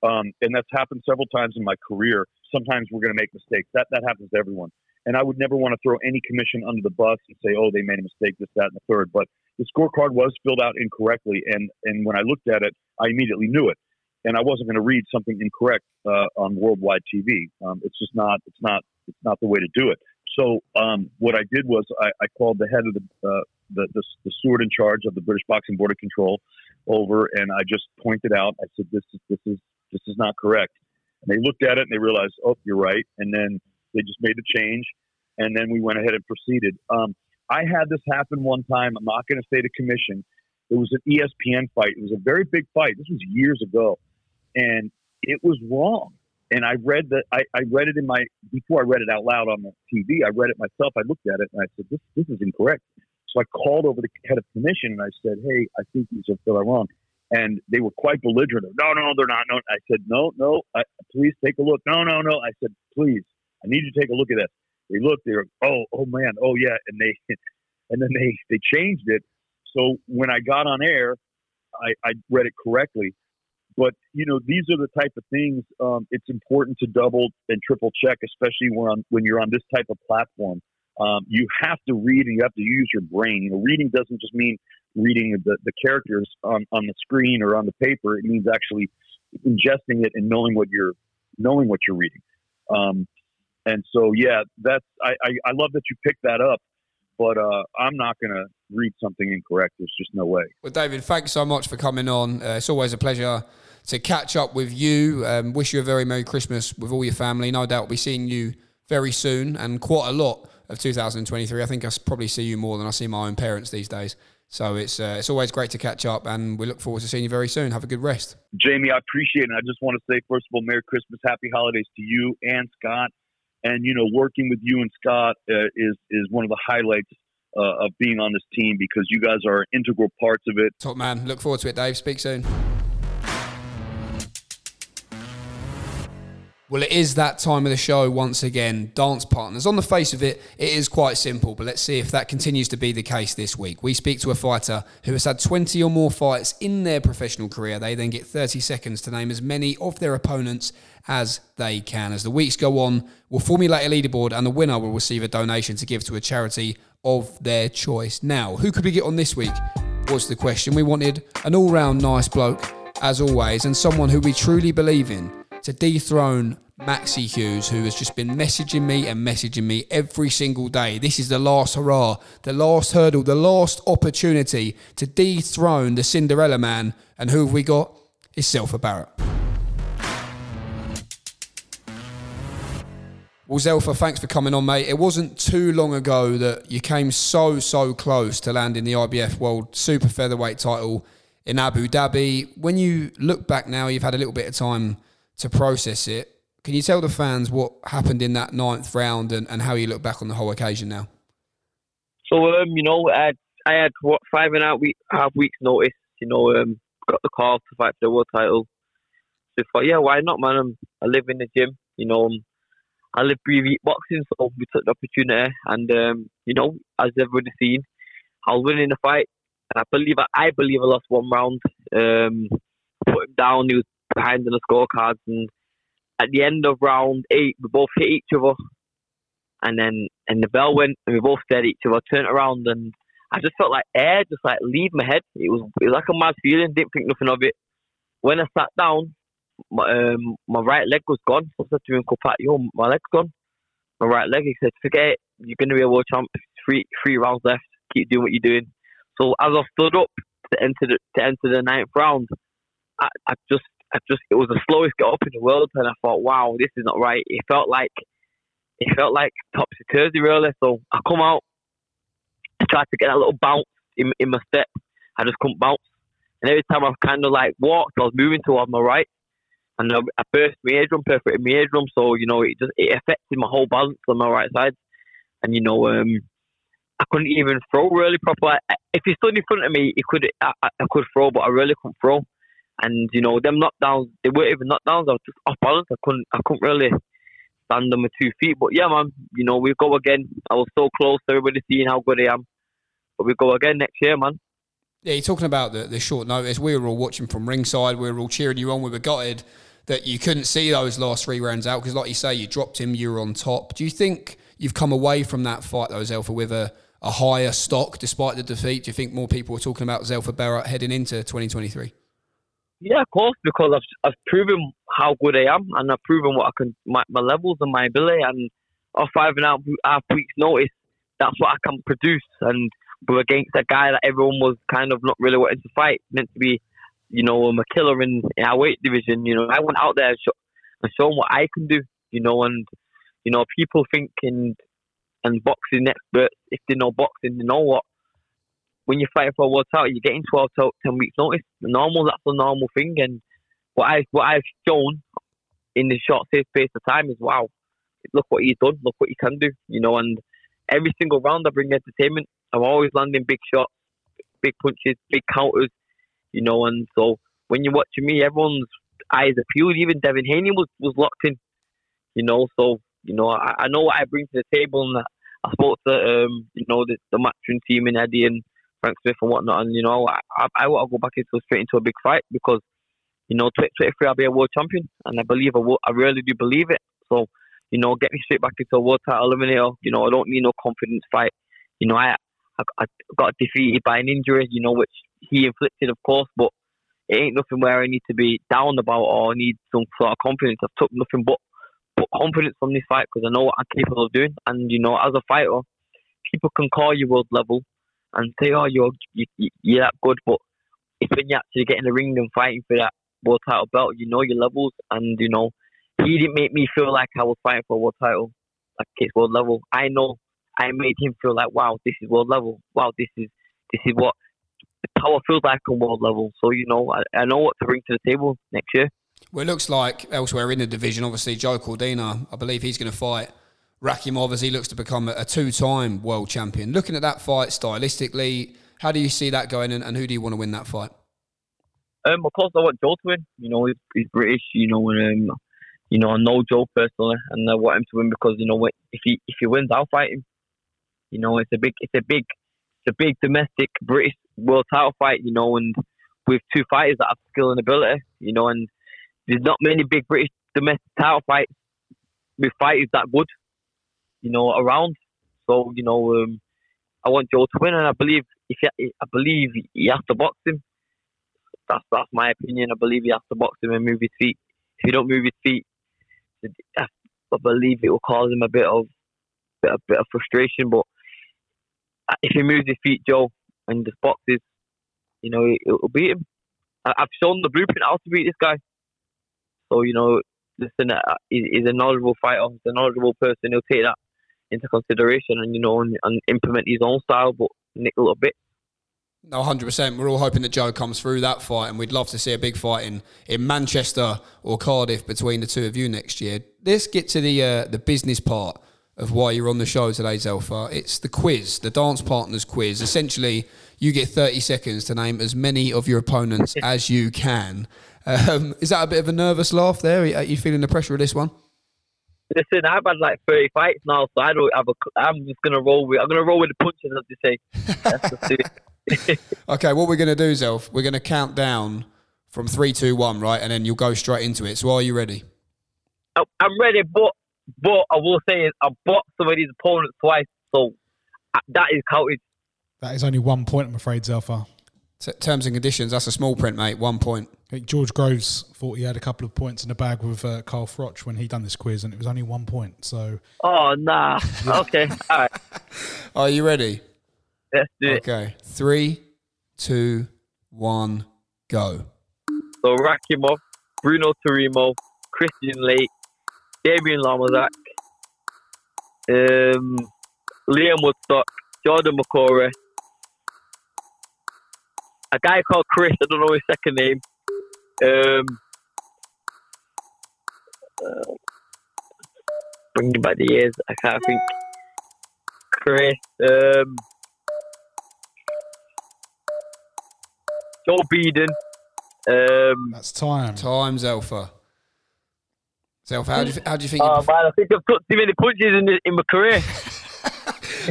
um, and that's happened several times in my career. Sometimes we're going to make mistakes. That that happens to everyone. And I would never want to throw any commission under the bus and say, oh, they made a mistake, this, that, and the third. But the scorecard was filled out incorrectly. And, and when I looked at it, I immediately knew it. And I wasn't going to read something incorrect uh, on worldwide TV. Um, it's just not, it's not, it's not the way to do it. So um, what I did was I, I called the head of the, uh, the, the, the steward in charge of the British Boxing Board of Control over, and I just pointed out. I said, "This is this is this is not correct." And they looked at it and they realized, "Oh, you're right." And then they just made the change, and then we went ahead and proceeded. Um, I had this happen one time. I'm not going to say the commission. It was an ESPN fight. It was a very big fight. This was years ago, and it was wrong. And I read that. I, I read it in my before I read it out loud on the TV. I read it myself. I looked at it and I said, "This this is incorrect." So I called over the head of commission and I said, "Hey, I think these are still wrong." and they were quite belligerent. No, no, they're not. No, I said, no, no, I, please take a look. No, no, no. I said, please, I need you to take a look at this. They looked. They were, oh, oh man, oh yeah, and they, and then they they changed it. So when I got on air, I, I read it correctly. But you know, these are the type of things. Um, it's important to double and triple check, especially when on, when you're on this type of platform. Um, you have to read and you have to use your brain. You know, reading doesn't just mean reading the, the characters on, on the screen or on the paper. It means actually ingesting it and knowing what you're knowing what you're reading. Um, and so, yeah, that's I, I, I love that you picked that up but uh, I'm not going to read something incorrect. There's just no way. Well, David, thanks so much for coming on. Uh, it's always a pleasure to catch up with you. Um, wish you a very Merry Christmas with all your family. No doubt we'll be seeing you very soon and quite a lot of 2023. I think I probably see you more than I see my own parents these days. So it's uh, it's always great to catch up, and we look forward to seeing you very soon. Have a good rest, Jamie. I appreciate it. I just want to say, first of all, Merry Christmas, Happy Holidays to you and Scott. And you know, working with you and Scott uh, is is one of the highlights uh, of being on this team because you guys are integral parts of it. Top man. Look forward to it, Dave. Speak soon. Well, it is that time of the show once again. Dance partners. On the face of it, it is quite simple, but let's see if that continues to be the case this week. We speak to a fighter who has had 20 or more fights in their professional career. They then get 30 seconds to name as many of their opponents as they can. As the weeks go on, we'll formulate a leaderboard and the winner will receive a donation to give to a charity of their choice. Now, who could we get on this week? Was the question. We wanted an all round nice bloke, as always, and someone who we truly believe in to dethrone Maxi Hughes, who has just been messaging me and messaging me every single day. This is the last hurrah, the last hurdle, the last opportunity to dethrone the Cinderella man. And who have we got? It's Zelfa Barrett. Well, Zelfa, thanks for coming on, mate. It wasn't too long ago that you came so, so close to landing the IBF World Super Featherweight title in Abu Dhabi. When you look back now, you've had a little bit of time to process it. Can you tell the fans what happened in that ninth round and, and how you look back on the whole occasion now? So, um, you know, I had, I had what five and a half, week, half weeks notice. You know, um, got the call to fight for the world title. So I thought, yeah, why not, man? I'm, I live in the gym. You know, I live breathe eat boxing, so we took the opportunity. And um, you know, as everybody's seen, I was winning the fight. And I believe I, I believe I lost one round. Um, put him down. He was behind in the scorecards, and at the end of round eight, we both hit each other, and then and the bell went, and we both stared at each other, turned around, and I just felt like air just like leave my head. It was it was like a mad feeling. Didn't think nothing of it. When I sat down, my um, my right leg was gone. So I said to him, "Pat, yo, my leg's gone. My right leg." He said, "Forget it. You're going to be a world champ. Three three rounds left. Keep doing what you're doing." So as I stood up to enter the to enter the ninth round, I, I just I just it was the slowest get up in the world, and I thought, wow, this is not right. It felt like it felt like topsy turvy really. So I come out, I tried to get a little bounce in in my step. I just couldn't bounce, and every time I kind of like walked, I was moving towards my right, and I, I burst my eardrum, perforated my eardrum. So you know, it just it affected my whole balance on my right side, and you know, um, I couldn't even throw really proper. If he stood in front of me, he could I, I could throw, but I really couldn't throw. And you know, them knockdowns, they weren't even knockdowns. I was just off balance. I couldn't, I couldn't really stand on my two feet. But yeah, man, you know, we go again. I was so close everybody seeing how good I am. But we go again next year, man. Yeah, you're talking about the, the short notice. We were all watching from ringside. We were all cheering you on. We were gutted that you couldn't see those last three rounds out because, like you say, you dropped him. You were on top. Do you think you've come away from that fight, though, Zelfa, with a, a higher stock despite the defeat? Do you think more people are talking about Zelfa Barrett heading into 2023? Yeah, of course, because I've I've proven how good I am, and I've proven what I can, my, my levels and my ability, and off five and a half, weeks notice, that's what I can produce. And we're against a guy that everyone was kind of not really wanting to fight, meant to be, you know, I'm a killer in, in our weight division. You know, I went out there and, show, and shown what I can do. You know, and you know, people think in and boxing experts, if they know boxing, they know what when you're fighting for a world title, you're getting 12 to 10 weeks notice. The normal, that's a normal thing. And what I what I've shown in the short space of time is wow, look what he's done, look what he can do, you know. And every single round I bring entertainment. I'm always landing big shots, big punches, big counters. you know. And so when you're watching me, everyone's eyes are peeled. Even Devin Haney was, was locked in, you know. So you know, I, I know what I bring to the table, and I spoke to um, you know the, the matchroom team and Eddie and Frank Smith and whatnot, and you know, I I, I want to go back into straight into a big fight because you know, 2023 I'll be a world champion, and I believe I, will, I really do believe it. So you know, get me straight back into a world title eliminator. You know, I don't need no confidence fight. You know, I I, I got defeated by an injury, you know, which he inflicted, of course, but it ain't nothing where I need to be down about or need some sort of confidence. I've took nothing but, but confidence from this fight because I know what I'm capable of doing. And, you know, as a fighter, people can call you world level and say, oh, you're, you, you're that good, but it's when you actually get in the ring and fighting for that world title belt, you know your levels. And, you know, he didn't make me feel like I was fighting for a world title, like it's world level. I know I made him feel like, wow, this is world level. Wow, this is this is what how I feel like on world level. So you know, I, I know what to bring to the table next year. Well, it looks like elsewhere in the division, obviously Joe Cordina, I believe he's going to fight Rakhimov as he looks to become a two-time world champion. Looking at that fight stylistically, how do you see that going, and, and who do you want to win that fight? Um, of course, I want Joe to win. You know, he's, he's British. You know, and um, you know, I know Joe personally, and I want him to win because you know, if he if he wins, I'll fight him. You know, it's a big, it's a big, it's a big domestic British world title fight. You know, and with two fighters that have skill and ability. You know, and there's not many big British domestic title fights with fighters that good. You know, around. So you know, um, I want Joe to win, and I believe if he, I believe he has to box him. That's that's my opinion. I believe he has to box him and move his feet. If he don't move his feet, I believe it will cause him a bit of a bit of frustration. But if he moves his feet, Joe, and just boxes, you know, it, will beat him. I, have shown the blueprint how to beat this guy. So, you know, listen, uh, he's a knowledgeable fighter, he's a knowledgeable person. He'll take that into consideration and, you know, and, and implement his own style, but nick a little bit. No, hundred percent. We're all hoping that Joe comes through that fight, and we'd love to see a big fight in, in Manchester or Cardiff between the two of you next year. Let's get to the uh, the business part of why you're on the show today, Zelfa. It's the quiz, the dance partners quiz. Essentially, you get 30 seconds to name as many of your opponents as you can. Um, is that a bit of a nervous laugh there? Are you feeling the pressure of this one? Listen, I've had like 30 fights now, so I don't have a. I'm just gonna roll with. I'm gonna roll with the punches, as they say. okay, what we're gonna do, Zelf, we're gonna count down from three, two, one, right, and then you'll go straight into it. So, are you ready? I'm ready, but but I will say is I boxed some of these opponents twice, so uh, that is counted. That is only one point, I'm afraid, Zelfa. T- terms and conditions, that's a small print, mate. One point. I think George Groves thought he had a couple of points in the bag with uh, Carl Froch when he done this quiz, and it was only one point. So. Oh nah. okay. All right. Are you ready? Let's do it. Okay. Three, two, one, go. So Rakhimov, Bruno Tarimo, Christian Lake, Damien Lamazak, um, Liam Woodstock, Jordan McCorry, a guy called Chris, I don't know his second name. Um, uh, bringing back the years, I can't think. Chris, um, Joe Beeden. Um, That's time. Time's Alpha. Self, how do you, how do you think? Oh, man, I think I've got too many punches in, the, in my career.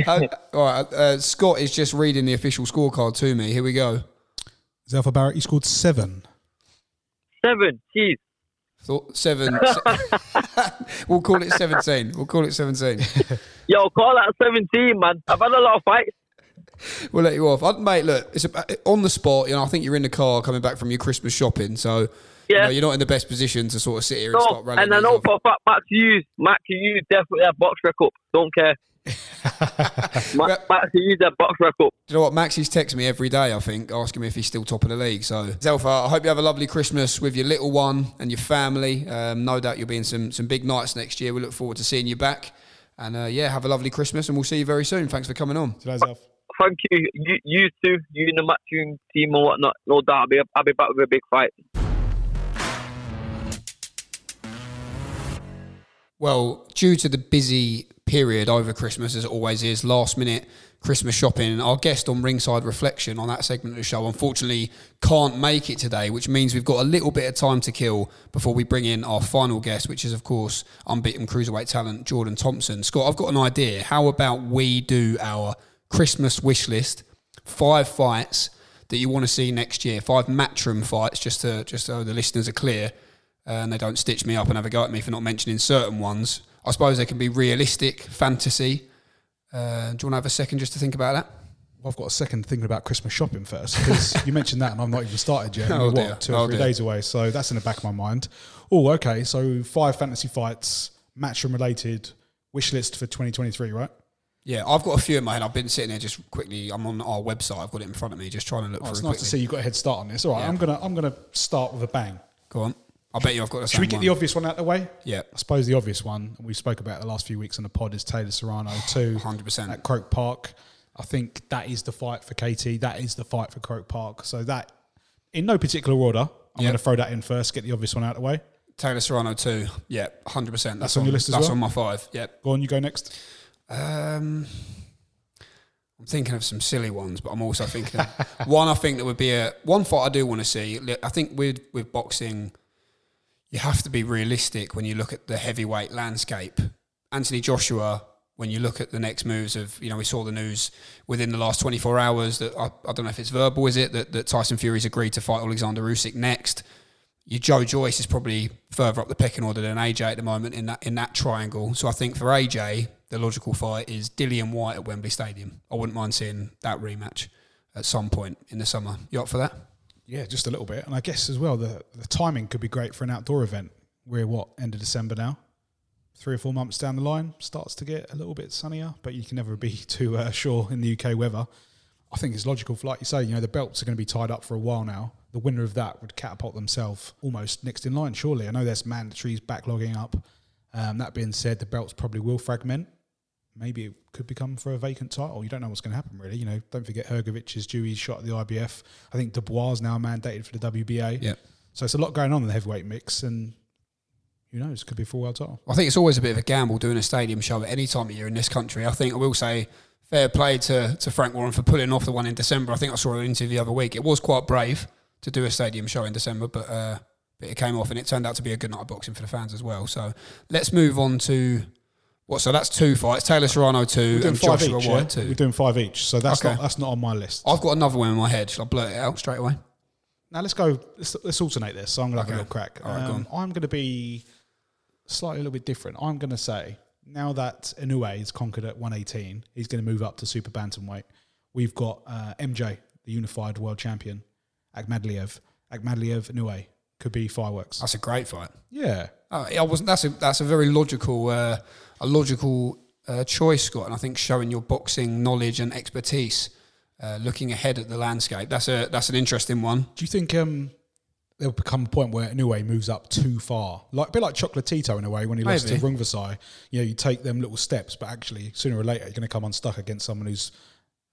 how, all right, uh, Scott is just reading the official scorecard to me. Here we go. Zelfa Barrett, you scored seven. Seven, jeez. Thought seven. we'll call it 17. We'll call it 17. Yo, call that 17, man. I've had a lot of fights. We'll let you off. I, mate, look, it's a, uh, on the spot. You know, I think you're in the car coming back from your Christmas shopping, so yeah. You are not in the best position to sort of sit here no, and start running. And I know for a fact Max Hughes, Max Hughes definitely have box record. Don't care. Max, Max Hughes have box record. Do you know what? Max is texting me every day, I think, asking me if he's still top of the league. So, Zelfa, I hope you have a lovely Christmas with your little one and your family. Um, no doubt you'll be in some, some big nights next year. We look forward to seeing you back. And uh, yeah, have a lovely Christmas and we'll see you very soon. Thanks for coming on. Thank you. You, you too. You and the Matchroom team and whatnot. No doubt. I'll be, I'll be back with a big fight. Well, due to the busy period over Christmas, as it always is, last minute Christmas shopping, our guest on Ringside Reflection on that segment of the show unfortunately can't make it today, which means we've got a little bit of time to kill before we bring in our final guest, which is, of course, unbeaten cruiserweight talent Jordan Thompson. Scott, I've got an idea. How about we do our Christmas wish list? Five fights that you want to see next year, five matchroom fights, just to just so the listeners are clear and they don't stitch me up and have a go at me for not mentioning certain ones. I suppose they can be realistic, fantasy. Uh, do you want to have a second just to think about that? Well, I've got a second thinking about Christmas shopping first because you mentioned that and I've not even started yet. Oh, We're, what, two or Oh, three dear. days away. So that's in the back of my mind. Oh, okay. So five fantasy fights, matchroom related, wish list for 2023, right? Yeah, I've got a few in my head. I've been sitting there just quickly. I'm on our website. I've got it in front of me, just trying to look Oh, it's it nice to see you've got a head start on this. All right, Yeah. I'm gonna I'm gonna start with a bang. Go on. I bet you I've got the Should we get one. the obvious one out of the way? Yeah, I suppose the obvious one we spoke about the last few weeks on the pod is Taylor Serrano too. 100%. at Croke Park. I think that is the fight for KT. That is the fight for Croke Park. So that, in no particular order, I'm Yep. going to throw that in first. Get the obvious one out of the way. Taylor Serrano too. Yeah, 100%. That's, on your list as That's well? on my five. Yep. Go on, you go next. Um, I'm thinking of some silly ones, but I'm also thinking of one. I think that would be a one fight I do want to see. I think with with boxing, you have to be realistic when you look at the heavyweight landscape. Anthony Joshua. When you look at the next moves of, you know, we saw the news within the last 24 hours that I, I don't know if it's verbal, is it that, that Tyson Fury's agreed to fight Alexander Usyk next. Your Joe Joyce is probably further up the pecking order than AJ at the moment in that in that triangle. So I think for AJ, the logical fight is Dillian Whyte at Wembley Stadium. I wouldn't mind seeing that rematch at some point in the summer. You up for that? Yeah, just a little bit. And I guess as well, the, the timing could be great for an outdoor event. We're what, end of December now? Three or four months down the line, starts to get a little bit sunnier, but you can never be too uh, sure in the UK weather. I think it's logical for, like you say, you know, the belts are going to be tied up for a while now. The winner of that would catapult themselves almost next in line, surely. I know there's mandatories backlogging up. Um, that being said, the belts probably will fragment. Maybe it could become for a vacant title. You don't know what's going to happen, really. You know, don't forget Hrgović is due. He's shot at the IBF. I think Dubois is now mandated for the WBA. Yeah. So it's a lot going on in the heavyweight mix, and who knows? Could be a full world title. I think it's always a bit of a gamble doing a stadium show at any time of year in this country. I think I will say fair play to, to Frank Warren for pulling off the one in December. I think I saw an interview the other week. It was quite brave to do a stadium show in December, but, uh, but it came off and it turned out to be a good night of boxing for the fans as well. So let's move on to what? So that's two fights: Taylor Serrano two and five Joshua each. Whyte yeah? two. We're doing five each. So that's Okay. not that's not on my list. I've got another one in my head. Shall I blurt it out straight away? Now let's go. Let's, let's alternate this. So I'm going to Okay. have a little crack. All right, go Um, I'm going to be slightly a little bit different. I'm going to say now that Inoue is conquered at 118, he's going to move up to super bantamweight. We've got uh, MJ, the unified world champion, Akhmadaliev. Akhmadaliev, Inoue could be fireworks. That's a great fight. Yeah, Uh, I wasn't. That's a that's a very logical uh, a logical uh, choice, Scott. And I think showing your boxing knowledge and expertise, uh, looking ahead at the landscape. That's a that's an interesting one. Do you think um, there'll become a point where Inoue moves up too far? Like a bit like Chocolatito in a way when he lost to Maybe. Rungvisai. You know, you take them little steps, but actually sooner or later you're going to come unstuck against someone who's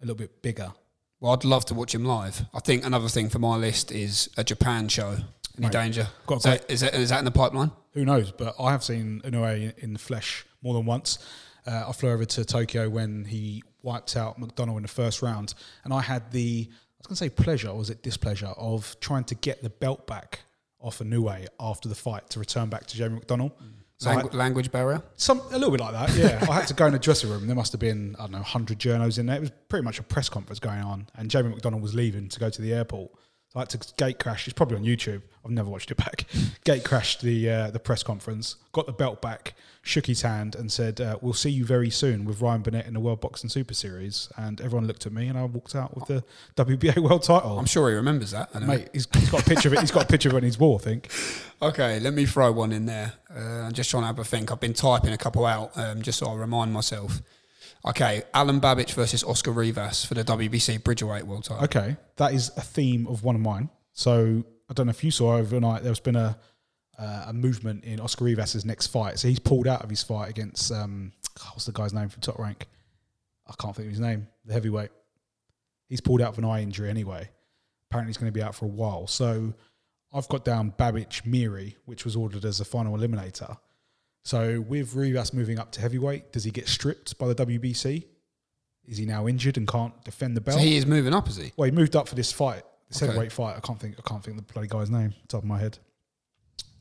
a little bit bigger. Well, I'd love to watch him live. I think another thing for my list is a Japan show. Any Right. danger? Got Is that, is, that, is that in the pipeline? Who knows? But I have seen Inoue in the flesh more than once. Uh, I flew over to Tokyo when he wiped out McDonnell in the first round, and I had the I was going to say pleasure, or was it displeasure, of trying to get the belt back off Inoue after the fight to return back to Jamie McDonnell. So I- Langu- language barrier. Some a little bit like that, yeah. I had to go in a dressing room. There must have been I don't know, hundred journos in there. It was pretty much a press conference going on, and Jamie McDonnell was leaving to go to the airport. I to gate crash. It's probably on YouTube. I've never watched it back. gate crashed the uh, the press conference, got the belt back, shook his hand, and said, uh, "We'll see you very soon with Ryan Burnett in the World Boxing Super Series." And everyone looked at me, and I walked out with the WBA World Title. I'm sure he remembers that. Mate, he's, he's got a picture of it. He's got a picture of it on his wall, I think. Okay, let me throw one in there. Uh, I'm just trying to have a think. I've been typing a couple out um, just so I remind myself. Okay, Alan Babić versus Oscar Rivas for the WBC Bridgerweight World Title. Okay, that is a theme of one of mine. So I don't know if you saw overnight. There's been a uh, a movement in Oscar Rivas's next fight. So he's pulled out of his fight against um, what's the guy's name from Top Rank? I can't think of his name. The heavyweight. He's pulled out of an eye injury anyway. Apparently, he's going to be out for a while. So I've got down Babich Miri, which was ordered as a final eliminator. So with Rivas moving up to heavyweight, does he get stripped by the WBC? Is he now injured and can't defend the belt? So he is moving up, is he? well, he moved up for this fight, this Okay. heavyweight fight. I can't think. I can't think of the bloody guy's name. Top of my head.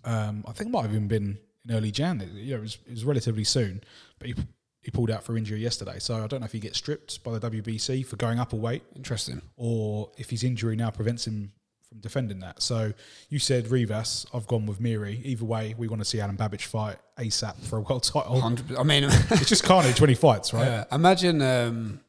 Um, I think it might have even been in early Jan. It, yeah, it was, it was relatively soon, but he he pulled out for injury yesterday. So I don't know if he gets stripped by the WBC for going up a weight, Interesting. or if his injury now prevents him from defending that. So you said Rivas. I've gone with Miri. Either way, we want to see Alan Babić fight ASAP for a world title. 100 I mean, It's just carnage when he fights, right? Yeah. Imagine, um,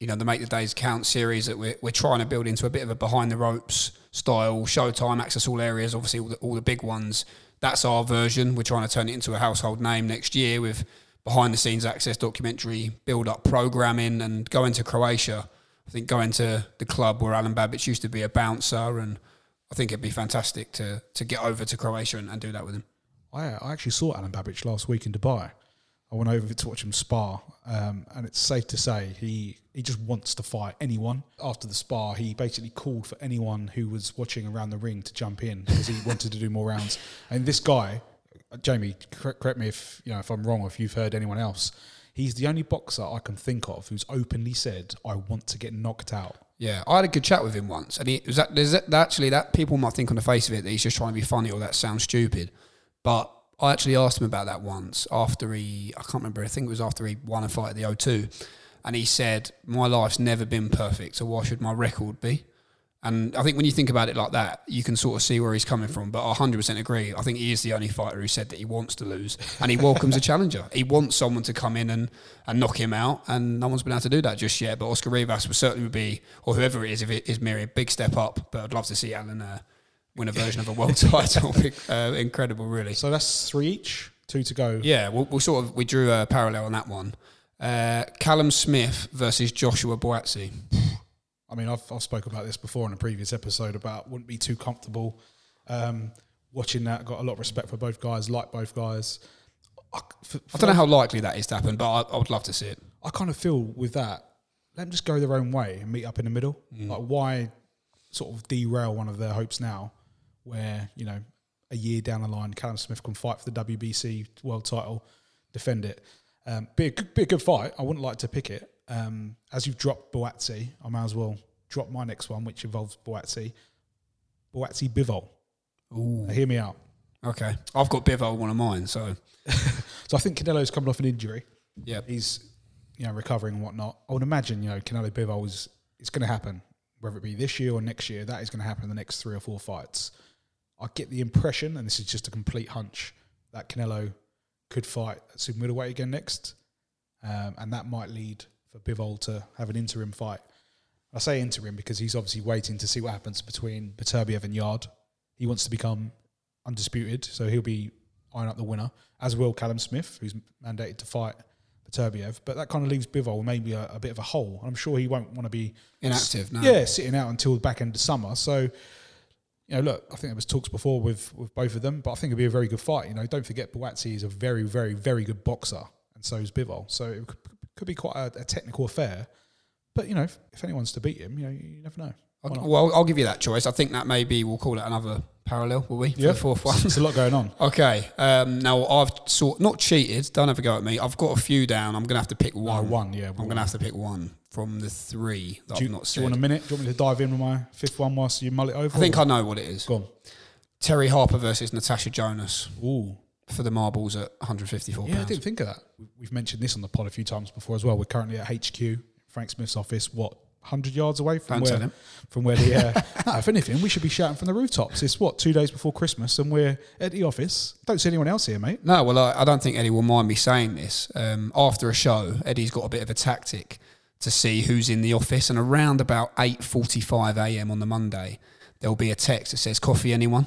you know, the Make the Days Count series that we're, we're trying to build into a bit of a behind the ropes style, Showtime, Access All Areas, obviously all the, all the big ones. That's our version. We're trying to turn it into a household name next year with behind the scenes access documentary, build up programming, and going to Croatia. I think going to the club where Alan Babić used to be a bouncer, and I think it'd be fantastic to to get over to Croatia and, and do that with him. I, I actually saw Alan Babić last week in Dubai. I went over to watch him spar, um, and it's safe to say he he just wants to fight anyone. After the spar, he basically called for anyone who was watching around the ring to jump in because he wanted to do more rounds. And this guy, uh, Jamie, correct, correct me if you know if I'm wrong or if you've heard anyone else. He's the only boxer I can think of who's openly said, "I want to get knocked out." Yeah, I had a good chat with him once, and he was that. There's that, actually that people might think on the face of it that he's just trying to be funny or that sounds stupid, but I actually asked him about that once after he. I can't remember. I think it was after he won a fight at the O2, and he said, "My life's never been perfect, so why should my record be?" And I think when you think about it like that, you can sort of see where he's coming from. But I 100% agree. I think he is the only fighter who said that he wants to lose and he welcomes a challenger. He wants someone to come in and, and knock him out, and no one's been able to do that just yet. But Oscar Rivas would certainly be, or whoever it is, if it is Miri, a big step up. But I'd love to see Alan uh, win a version of a world title. Big- uh, incredible, really. So that's three each, two to go. Yeah, we'll, we'll sort of we drew a parallel on that one. Uh, Callum Smith versus Joshua Buatsi. I mean, I've, I've spoken about this before in a previous episode about wouldn't be too comfortable um, watching that. Got a lot of respect for both guys, like both guys. I, for, I don't know how likely that is to happen, but I, I would love to see it. I kind of feel with that, let them just go their own way and meet up in the middle. Like, why sort of derail one of their hopes now, where you know a year down the line, Callum Smith can fight for the WBC world title, defend it. Um, be a be a good fight. I wouldn't like to pick it. Um, as you've dropped Buatsi, I might as well drop my next one, which involves Buatsi. Buatsi Bivol. Ooh. Now, hear me out. Okay, I've got Bivol one of mine, so So I think Canelo's coming off an injury. yeah. he's you know recovering and whatnot. I would imagine you know Canelo Bivol is it's going to happen, whether it be this year or next year. That is going to happen in the next three or four fights. I get the impression, and this is just a complete hunch, that Canelo could fight at super middleweight again next, um, and that might lead for Bivol to have an interim fight. I say interim because he's obviously waiting to see what happens between Beterbiev and Yarde. He wants to become undisputed, so he'll be eyeing up the winner, as will Callum Smith, who's mandated to fight Beterbiev. But that kind of leaves Bivol maybe a, a bit of a hole. I'm sure he won't want to be Inactive now. yeah, sitting out until the back end of summer. So, you know, look, I think there was talks before with with both of them, but I think it'd be a very good fight. You know, don't forget Buatsi is a very, very, very good boxer, and so is Bivol. So it could, be quite a, a technical affair. But you know, if, if anyone's to beat him, you know, you never know. I'll- well, I'll give you that choice. I think that maybe we'll call it another parallel, will we? Yeah. the fourth one. There's a lot going on. Okay. Um, now I've sort not cheated. Don't have a go at me. I've got a few down. I'm gonna have to pick one. Oh, one, yeah, I'm gonna have to pick one from the three that Do I've you, not do said. you want a minute? Do you want me to dive in with my fifth one whilst you mull it over? I think or- I know what it is. Go on. Terri Harper versus Natasha Jonas Ooh. For the marbles at 154 Yeah, I didn't think of that. We- We've mentioned this on the pod a few times before as well. We're currently at HQ, Frank Smith's office. What, hundred yards away from Don't where? From where the uh, no, if anything, we should be shouting from the rooftops. It's what two days before Christmas, and we're at the office. Don't see anyone else here, mate. No, well, I, I don't think Eddie will mind me saying this. Um, after a show, Eddie's got a bit of a tactic to see who's in the office, and around about 8:45 a.m. on the Monday, there'll be a text that says "Coffee, anyone?"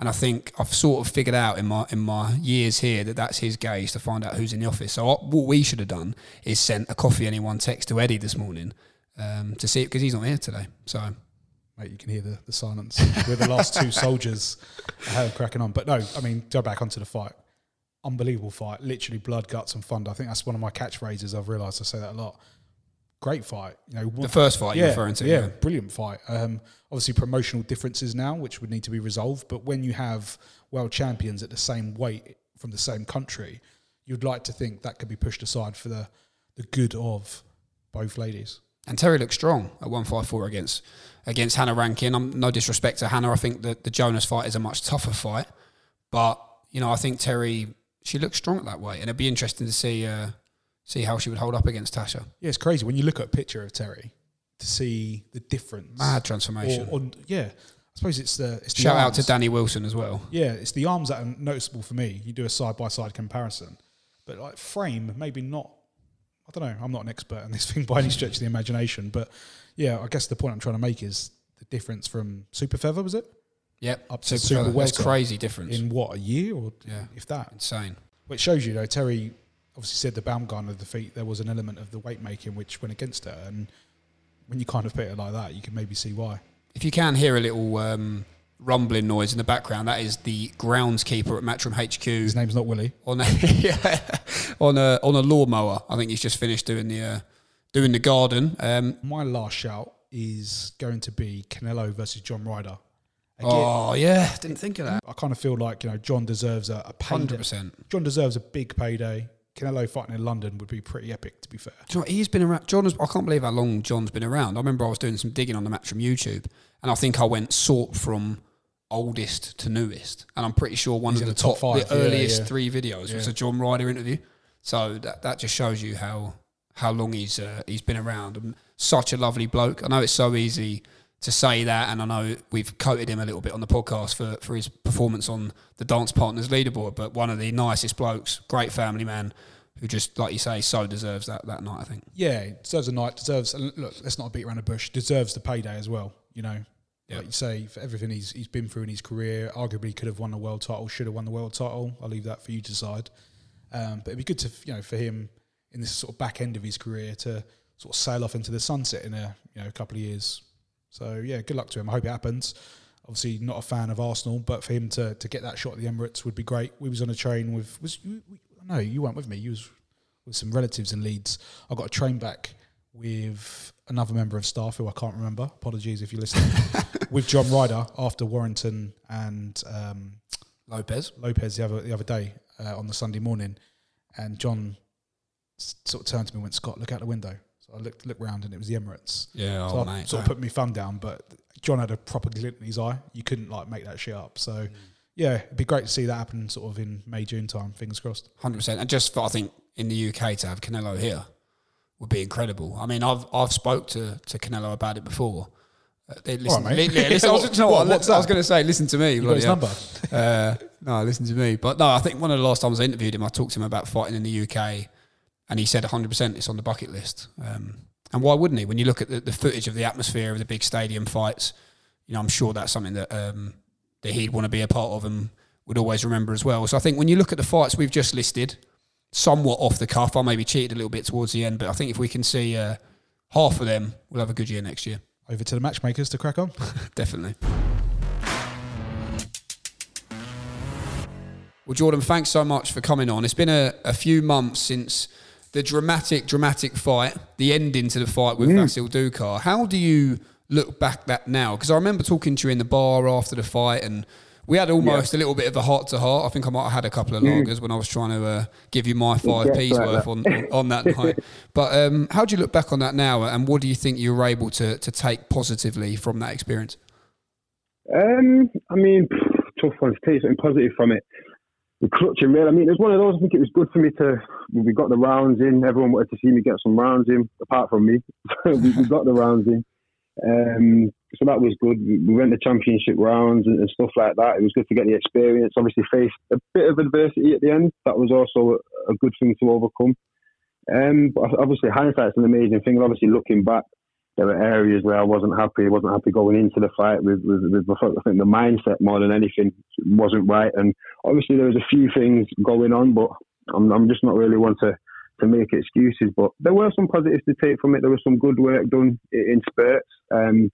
And I think I've sort of figured out in my in my years here that that's his gaze to find out who's in the office. So what we should have done is sent a "Coffee, anyone?" text to Eddie this morning um, to see it because he's not here today. So Mate, you can hear the, the silence. We're the last two soldiers cracking on. But no, I mean, go back onto the fight. Unbelievable fight. Literally blood, guts, and thunder. I think that's one of my catchphrases. I've realised I say that a lot. Great fight. You know, the first fight you're referring to, yeah, yeah. brilliant fight. Um, obviously, promotional differences now, which would need to be resolved. But when you have world champions at the same weight from the same country, you'd like to think that could be pushed aside for the the good of both ladies. And Terri looked strong at 154 against against Hannah Rankin. I'm no disrespect to Hannah. I think that the Jonas fight is a much tougher fight, but you know I think Terri she looked strong at that weight, and it'd be interesting to see uh, see how she would hold up against Tasha. Yeah, it's crazy when you look at a picture of Terri to see the difference. Mad transformation. Or, or, yeah, I suppose it's the it's the Shout out to. Danny Wilson as well. Yeah, it's the arms that are noticeable for me. You do a side by side comparison, but like frame, maybe not. I don't know. I'm not an expert in this thing by any stretch of the imagination, but yeah, I guess the point I'm trying to make is the difference from super feather was it Yep, Up to Super super. That's crazy difference. in what a year or Yeah. if that. Insane. Which shows you though Terri obviously said the Baumgardner defeat there was an element of the weight making which went against her, and when you kind of put it like that, you can maybe see why. If you can hear a little um, rumbling noise in the background, that is the groundskeeper at Matchroom HQ. His name's not Willie. on a yeah, on a on a lawnmower. I think he's just finished doing the uh, doing the garden. Um, My last shout is going to be Canelo versus John Ryder. Again, oh yeah, didn't think of that. I kind of feel like you know John deserves a, a payday. Hundred percent. John deserves a big payday. Canelo fighting in London would be pretty epic, to be fair. Know he's been around. John, has, I can't believe how long John's been around. I remember I was doing some digging on the Matchroom YouTube, and I think I went sort from oldest to newest, and I'm pretty sure one He's of the the top top, five, the earliest yeah. three videos was a John Ryder interview. So that that just shows you how how long he's uh, he's been around and such a lovely bloke. I know it's so easy to say that, and I know we've quoted him a little bit on the podcast for for his performance on the Dance Partners leaderboard, but one of the nicest blokes, great family man. Who just, like you say, so deserves that, that night, I think. Yeah, deserves a night. Deserves. And look, let's not beat around the bush. Deserves the payday as well. You know, Yeah. like you say, for everything he's he's been through in his career, arguably could have won the world title, should have won the world title. I'll leave that for you to decide. Um, but it'd be good to you know for him in this sort of back end of his career to sort of sail off into the sunset in a you know a couple of years. So yeah, good luck to him. I hope it happens. Obviously, not a fan of Arsenal, but for him to, to get that shot at the Emirates would be great. We was on a train with was you, no, you weren't with me. You was with some relatives in Leeds. I got a train back with another member of staff who I can't remember. Apologies if you're listening. with John Ryder after Warrington and um, Lopez. Lopez the other the other day uh, on the Sunday morning, and John sort of turned to me and went, "Scott, look out the window." I looked looked round and it was the Emirates. Yeah, So oh, I mate. sort of put my thumb down, but John had a proper glint in his eye. You couldn't like make that shit up. So yeah, it'd be great to see that happen sort of in May June time. Fingers crossed. Hundred percent, and just for, I think in the UK to have Canelo here would be incredible. I mean, I've I've spoke to to Canelo about it before. Uh, listen, right, mate. li- li- listen, I was, What- what's I was going to say, listen to me. You got his number. Uh, no, listen to me. But no, I think one of the last times I interviewed him, I talked to him about fighting in the UK, and he said 100 percent it's on the bucket list. Um, and why wouldn't he? When you look at the, the footage of the atmosphere of the big stadium fights, you know, I'm sure that's something that um, that he'd want to be a part of and would always remember as well. So I think when you look at the fights we've just listed, somewhat off the cuff, I maybe cheated a little bit towards the end, but I think if we can see uh, half of them, we'll have a good year next year. Over to the matchmakers to crack on. Definitely. Well, Jordan, thanks so much for coming on. It's been a, a few months since the dramatic, dramatic fight, the ending to the fight with Vasil Ducar. How do you look back that now? Because I remember talking to you in the bar after the fight, and we had almost a little bit of a heart to heart. I think I might have had a couple of lagers when I was trying to uh, give you my five gets p's worth on, on, on that night. But um, how do you look back on that now, and what do you think you were able to, to take positively from that experience? Um, I mean, tough one to take something positive from it. The clutching, really. I mean, it was one of those. I think it was good for me to. We got the rounds in. Everyone wanted to see me get some rounds in, apart from me. we, got the rounds in. Um, so that was good. We we went the championship rounds and, and stuff like that. It was good to get the experience. Obviously, faced a bit of adversity at the end. That was also a, a good thing to overcome. Um, but obviously, hindsight's an amazing thing. Obviously, looking back, there were areas where I wasn't happy. I wasn't happy going into the fight with, with, with I think the mindset more than anything wasn't right. And obviously there was a few things going on, but I'm, I'm just not really one to, to make excuses. But there were some positives to take from it. There was some good work done in spurts. Um,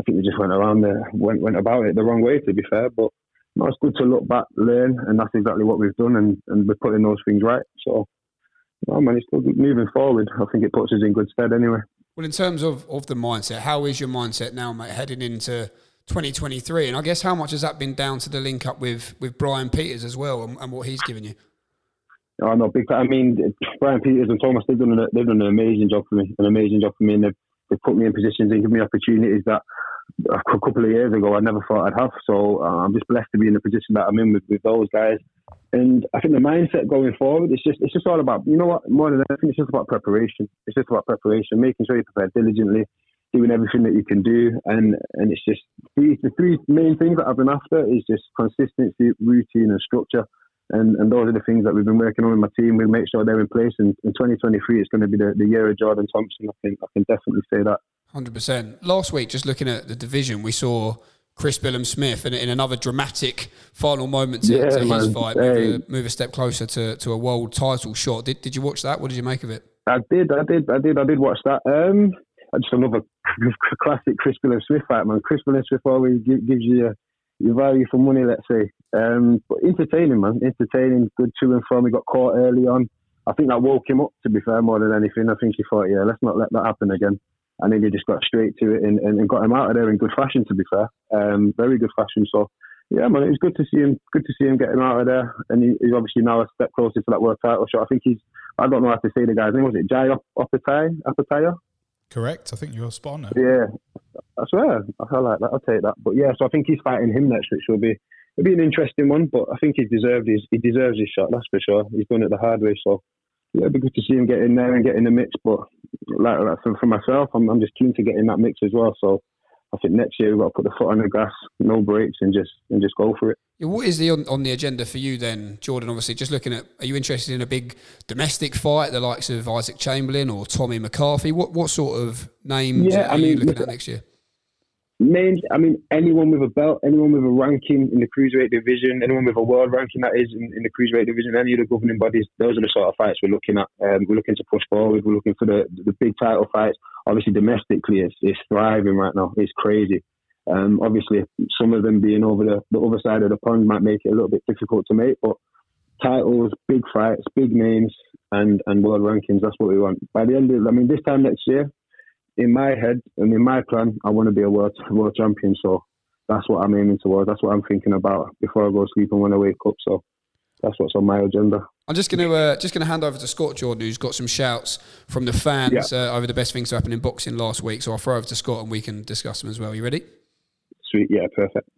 I think we just went around the went went about it the wrong way, to be fair. But no, it's good to look back, learn, and that's exactly what we've done, and, and we're putting those things right. So, no, man, it's good. moving forward. I think it puts us in good stead anyway. Well, in terms of, of the mindset, how is your mindset now, mate, heading into 2023. And I guess how much has that been down to the link up with, with Brian Peters as well and, and what he's given you? Oh no, big. I mean, Brian Peters and Thomas they've done an, they've done an amazing job for me, an amazing job for me, and they've, they've put me in positions and given me opportunities that a couple of years ago I never thought I'd have. So uh, I'm just blessed to be in the position that I'm in with, with those guys. And I think the mindset going forward, it's just it's just all about you know what more than anything, it's just about preparation. It's just about preparation, making sure you prepare diligently, doing everything that you can do, and and it's just three, the three main things that I've been after is just consistency, routine, and structure. And, and those are the things that we've been working on with my team. We'll make sure they're in place. And in 2023, it's going to be the, the year of Jordan Thompson. I think I can definitely say that. Hundred percent. Last week, just looking at the division, we saw Chris Billam-Smith in, in another dramatic final moment to, Yeah, to his fight, Hey. move, a, move a step closer to, to a world title shot. Did, did you watch that? What did you make of it? I did, I did, I did, I did watch that. Um, just another classic Chris Billam Smith fight, man. Chris Billam Smith always gives you your, your value for money, let's say. Um, but entertaining, man, entertaining, good to and from. He got caught early on. I think that woke him up, to be fair, more than anything. I think he thought, yeah, let's not let that happen again. And then he just got straight to it and, and, and got him out of there in good fashion, to be fair. Um, very good fashion. So, yeah, man, it was good to see him. Good to see him get him out of there, and he, he's obviously now a step closer to that world title shot. I think he's. I don't know how to say the guy's name. Was it Jai Op- Opetaia? Correct. I think you're spot on there. Yeah, I swear. I like that. I'll take that. But yeah, so I think he's fighting him next, which will be it'll be an interesting one. But I think he's deserved his he deserves his shot. That's for sure. He's done it the hard way. So yeah, it'd be good to see him get in there and get in the mix. But like, like for, for myself, I'm, I'm just keen to get in that mix as well. So I think next year we've got to put the foot on the gas, no brakes, and just and just go for it. What is the on, on the agenda for you then, Jordan? Obviously, just looking at, are you interested in a big domestic fight, the likes of Isaac Chamberlain or Tommy McCarthy? What what sort of names Yeah, are I you looking at next year? Main, I mean, anyone with a belt, anyone with a ranking in the cruiserweight division, anyone with a world ranking that is in, in the cruiserweight division, any of the governing bodies, those are the sort of fights we're looking at. Um, we're looking to push forward. We're looking for the the big title fights. Obviously, domestically, it's, it's thriving right now. It's crazy. Um, obviously, some of them being over the, the other side of the pond might make it a little bit difficult to make, but titles, big fights, big names, and, and world rankings, that's what we want. By the end of, I mean, this time next year, in my head and in my plan, I want to be a world world champion. So that's what I'm aiming towards. That's what I'm thinking about before I go to sleep and when I wake up. So that's what's on my agenda. I'm just going to uh, just going to hand over to Scott Jordan, who's got some shouts from the fans uh, over the best things to happen in boxing last week. So I'll throw over to Scott and we can discuss them as well. You ready? Sweet, yeah, perfect.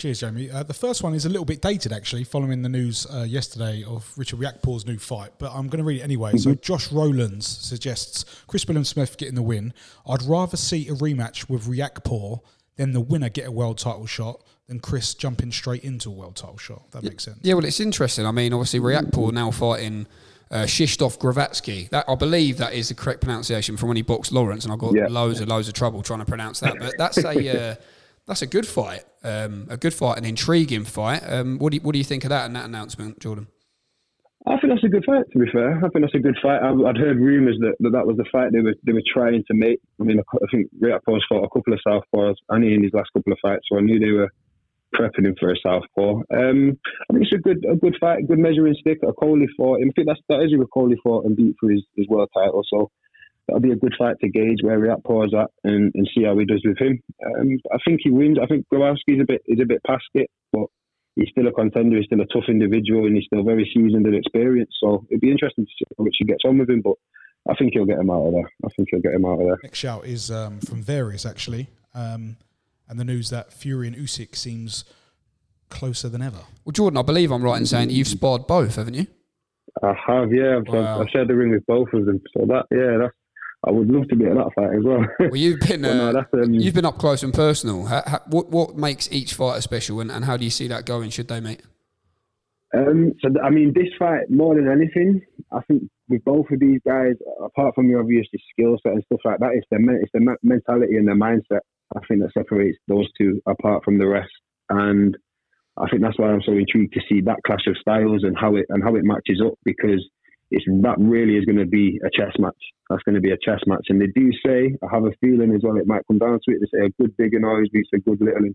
Cheers, Jamie. Uh, the first one is a little bit dated, actually, following the news uh, yesterday of Richard Riakporhe's new fight, but I'm going to read it anyway. So, Josh Rowlands suggests Chris Billam Smith getting the win. I'd rather see a rematch with Riakporhe than the winner get a world title shot than Chris jumping straight into a world title shot. That makes sense. Yeah, well, it's interesting. I mean, obviously, Riakpor now fighting uh, Krzysztof Głowacki. That I believe that is the correct pronunciation from when he boxed Lawrence, and I've got Yeah. loads and loads of trouble trying to pronounce that. But that's a uh, that's a good fight, um, a good fight, an intriguing fight. Um, what do you, what do you think of that and that announcement, Jordan? I think that's a good fight. To be fair, I think that's a good fight. I, I'd heard rumours that, that that was the fight they were they were trying to make. I mean, I think Ray Riakporhe's fought a couple of southpaws, he in his last couple of fights, so I knew they were prepping him for a southpaw. Um, I think it's a good a good fight, good measuring stick. Okolie fought him. I think that's that is who Coley fought and beat for his, his world title. So that'll be a good fight to gauge where Riakporhe's at and, and see how he does with him. Um, I think he wins. I think Grabowski's a bit is a bit past it, but he's still a contender. He's still a tough individual, and he's still very seasoned and experienced. So it'd be interesting to see how much he gets on with him. But I think he'll get him out of there. I think he'll get him out of there. Next shout is um, from Various, actually, um, and the news that Fury and Usyk seems closer than ever. Well, Jordan, I believe I'm right in saying that you've sparred both, haven't you? I have, yeah. I've, Wow. I've shared the ring with both of them. So that, yeah, that's. I would love to be at that fight as well. Well, you've been no, uh, that's, um, you've been up close and personal. How, how, what what makes each fighter special, and, and how do you see that going? Should they meet? Um, so I mean, this fight more than anything, I think with both of these guys, apart from the obvious skill set and stuff like that, it's their men- it's their me- mentality and their mindset. I think that separates those two apart from the rest, and I think that's why I'm so intrigued to see that clash of styles and how it and how it matches up because it's that really is going to be a chess match. That's going to be a chess match, and they do say I have a feeling as well it might come down to it. They say a good big and always beats a good little.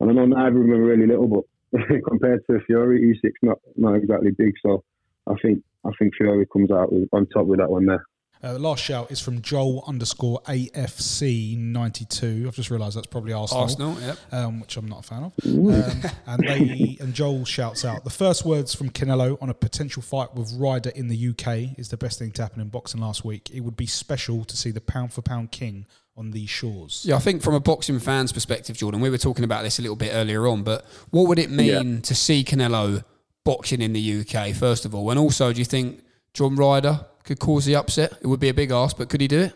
And I know neither of them are really little, but compared to Fury, Usyk's not not exactly big. So I think I think Fury comes out on top with that one there. Uh, the last shout is from Joel underscore AFC ninety two. I've just realised that's probably Arsenal, Arsenal, yep. um, which I'm not a fan of. Um, and they and Joel shouts out the first words from Canelo on a potential fight with Ryder in the UK is the best thing to happen in boxing last week. It would be special to see the pound for pound king on these shores. Yeah, I think from a boxing fan's perspective, Jordan, we were talking about this a little bit earlier on, but what would it mean to see Canelo boxing in the UK, first of all? And also, do you think John Ryder could cause the upset? It would be a big ask, but could he do it?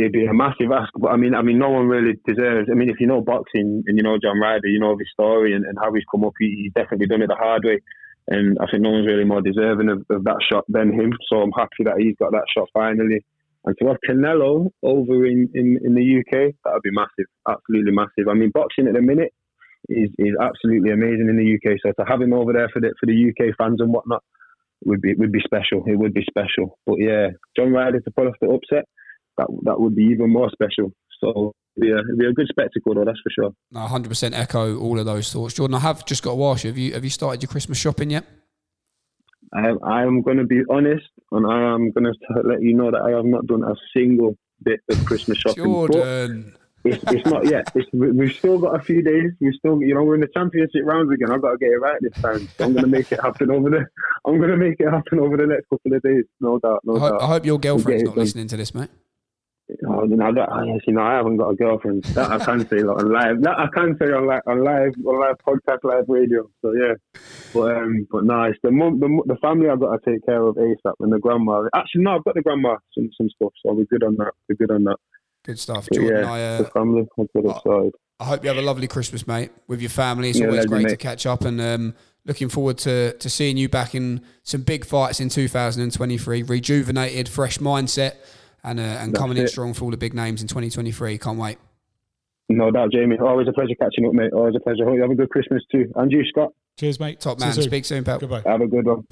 it'd be a massive ask. But I mean, I mean, no one really deserves. I mean, if you know boxing and you know John Ryder, you know his story and, and how he's come up. He, he's definitely done it the hard way, and I think no one's really more deserving of, of that shot than him. So I'm happy that he's got that shot finally. And to have Canelo over in, in, in the UK, that would be massive, absolutely massive. I mean, boxing at the minute is is absolutely amazing in the UK. So to have him over there for the for the UK fans and whatnot would be would be special. It would be special. But yeah, John Ryder to pull off the upset, that that would be even more special. So a, it'd be a good spectacle, though. That's for sure. No, 100% echo all of those thoughts. Jordan, I have just got to ask you, have you, have you started your Christmas shopping yet? I I am going to be honest, and I am going to let you know that I have not done a single bit of Christmas shopping. But Jordan. It's, it's not yet. It's, we- we've still got a few days. We still, you know, we're in the championship rounds again. I've got to get it right this time. So I'm going to make it happen over the. I'm going to make it happen over the next couple of days. No doubt. No I hope, doubt. I hope your girlfriend's not done. listening to this, mate. Oh, know, that, I, you know, I haven't got a girlfriend. That I can say like, on live. That I can say on live, on live, on live podcast, live radio. So yeah, but um, but no, it's the mum, the, the family I've got to take care of ASAP and the grandma. Actually, no, I've got the grandma some some stuff, so we're good on that. We're good on that. Good stuff. Jordan, yeah, I, the uh, family, I've got it sorted. I hope you have a lovely Christmas, mate, with your family. It's Yeah, always legend, great to catch up and um, looking forward to, to seeing you back in some big fights in 2023. Rejuvenated, fresh mindset, and uh, and That's coming in strong for all the big names in 2023. Can't wait. No doubt, Jamie. Always a pleasure catching up, mate. Always a pleasure. Hope you have a good Christmas too. And you, Scott. Cheers, mate. Top See man. soon. Speak soon, pal. Goodbye. Have a good one.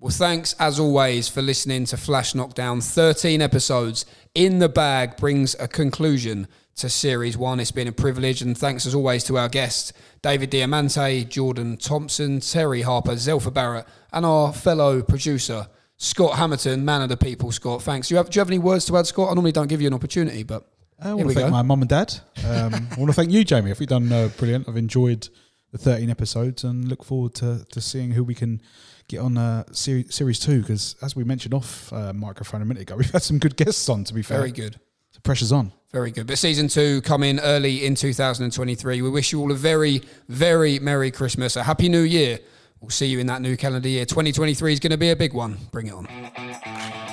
Well, thanks as always for listening to Flash Knockdown. 13 episodes in the bag brings a conclusion to Series 1. It's been a privilege, and thanks as always to our guests, David Diamante, Jordan Thompson, Terri Harper, Zelfa Barrett, and our fellow producer, Scott Hamilton, man of the people. Scott, thanks. Do you have, do you have any words to add, Scott? I normally don't give you an opportunity, but I want to thank go. my mum and dad. Um, I want to thank you, Jamie. If we've done uh, brilliant, I've enjoyed the 13 episodes and look forward to, to seeing who we can get on uh, series, series two. Because as we mentioned off uh, microphone a minute ago, we've had some good guests on. To be fair, Very good. The pressure's on. Very good. But season two coming early in 2023. We wish you all a very, very Merry Christmas, a Happy New Year. We'll see you in that new calendar year. 2023 is going to be a big one. Bring it on.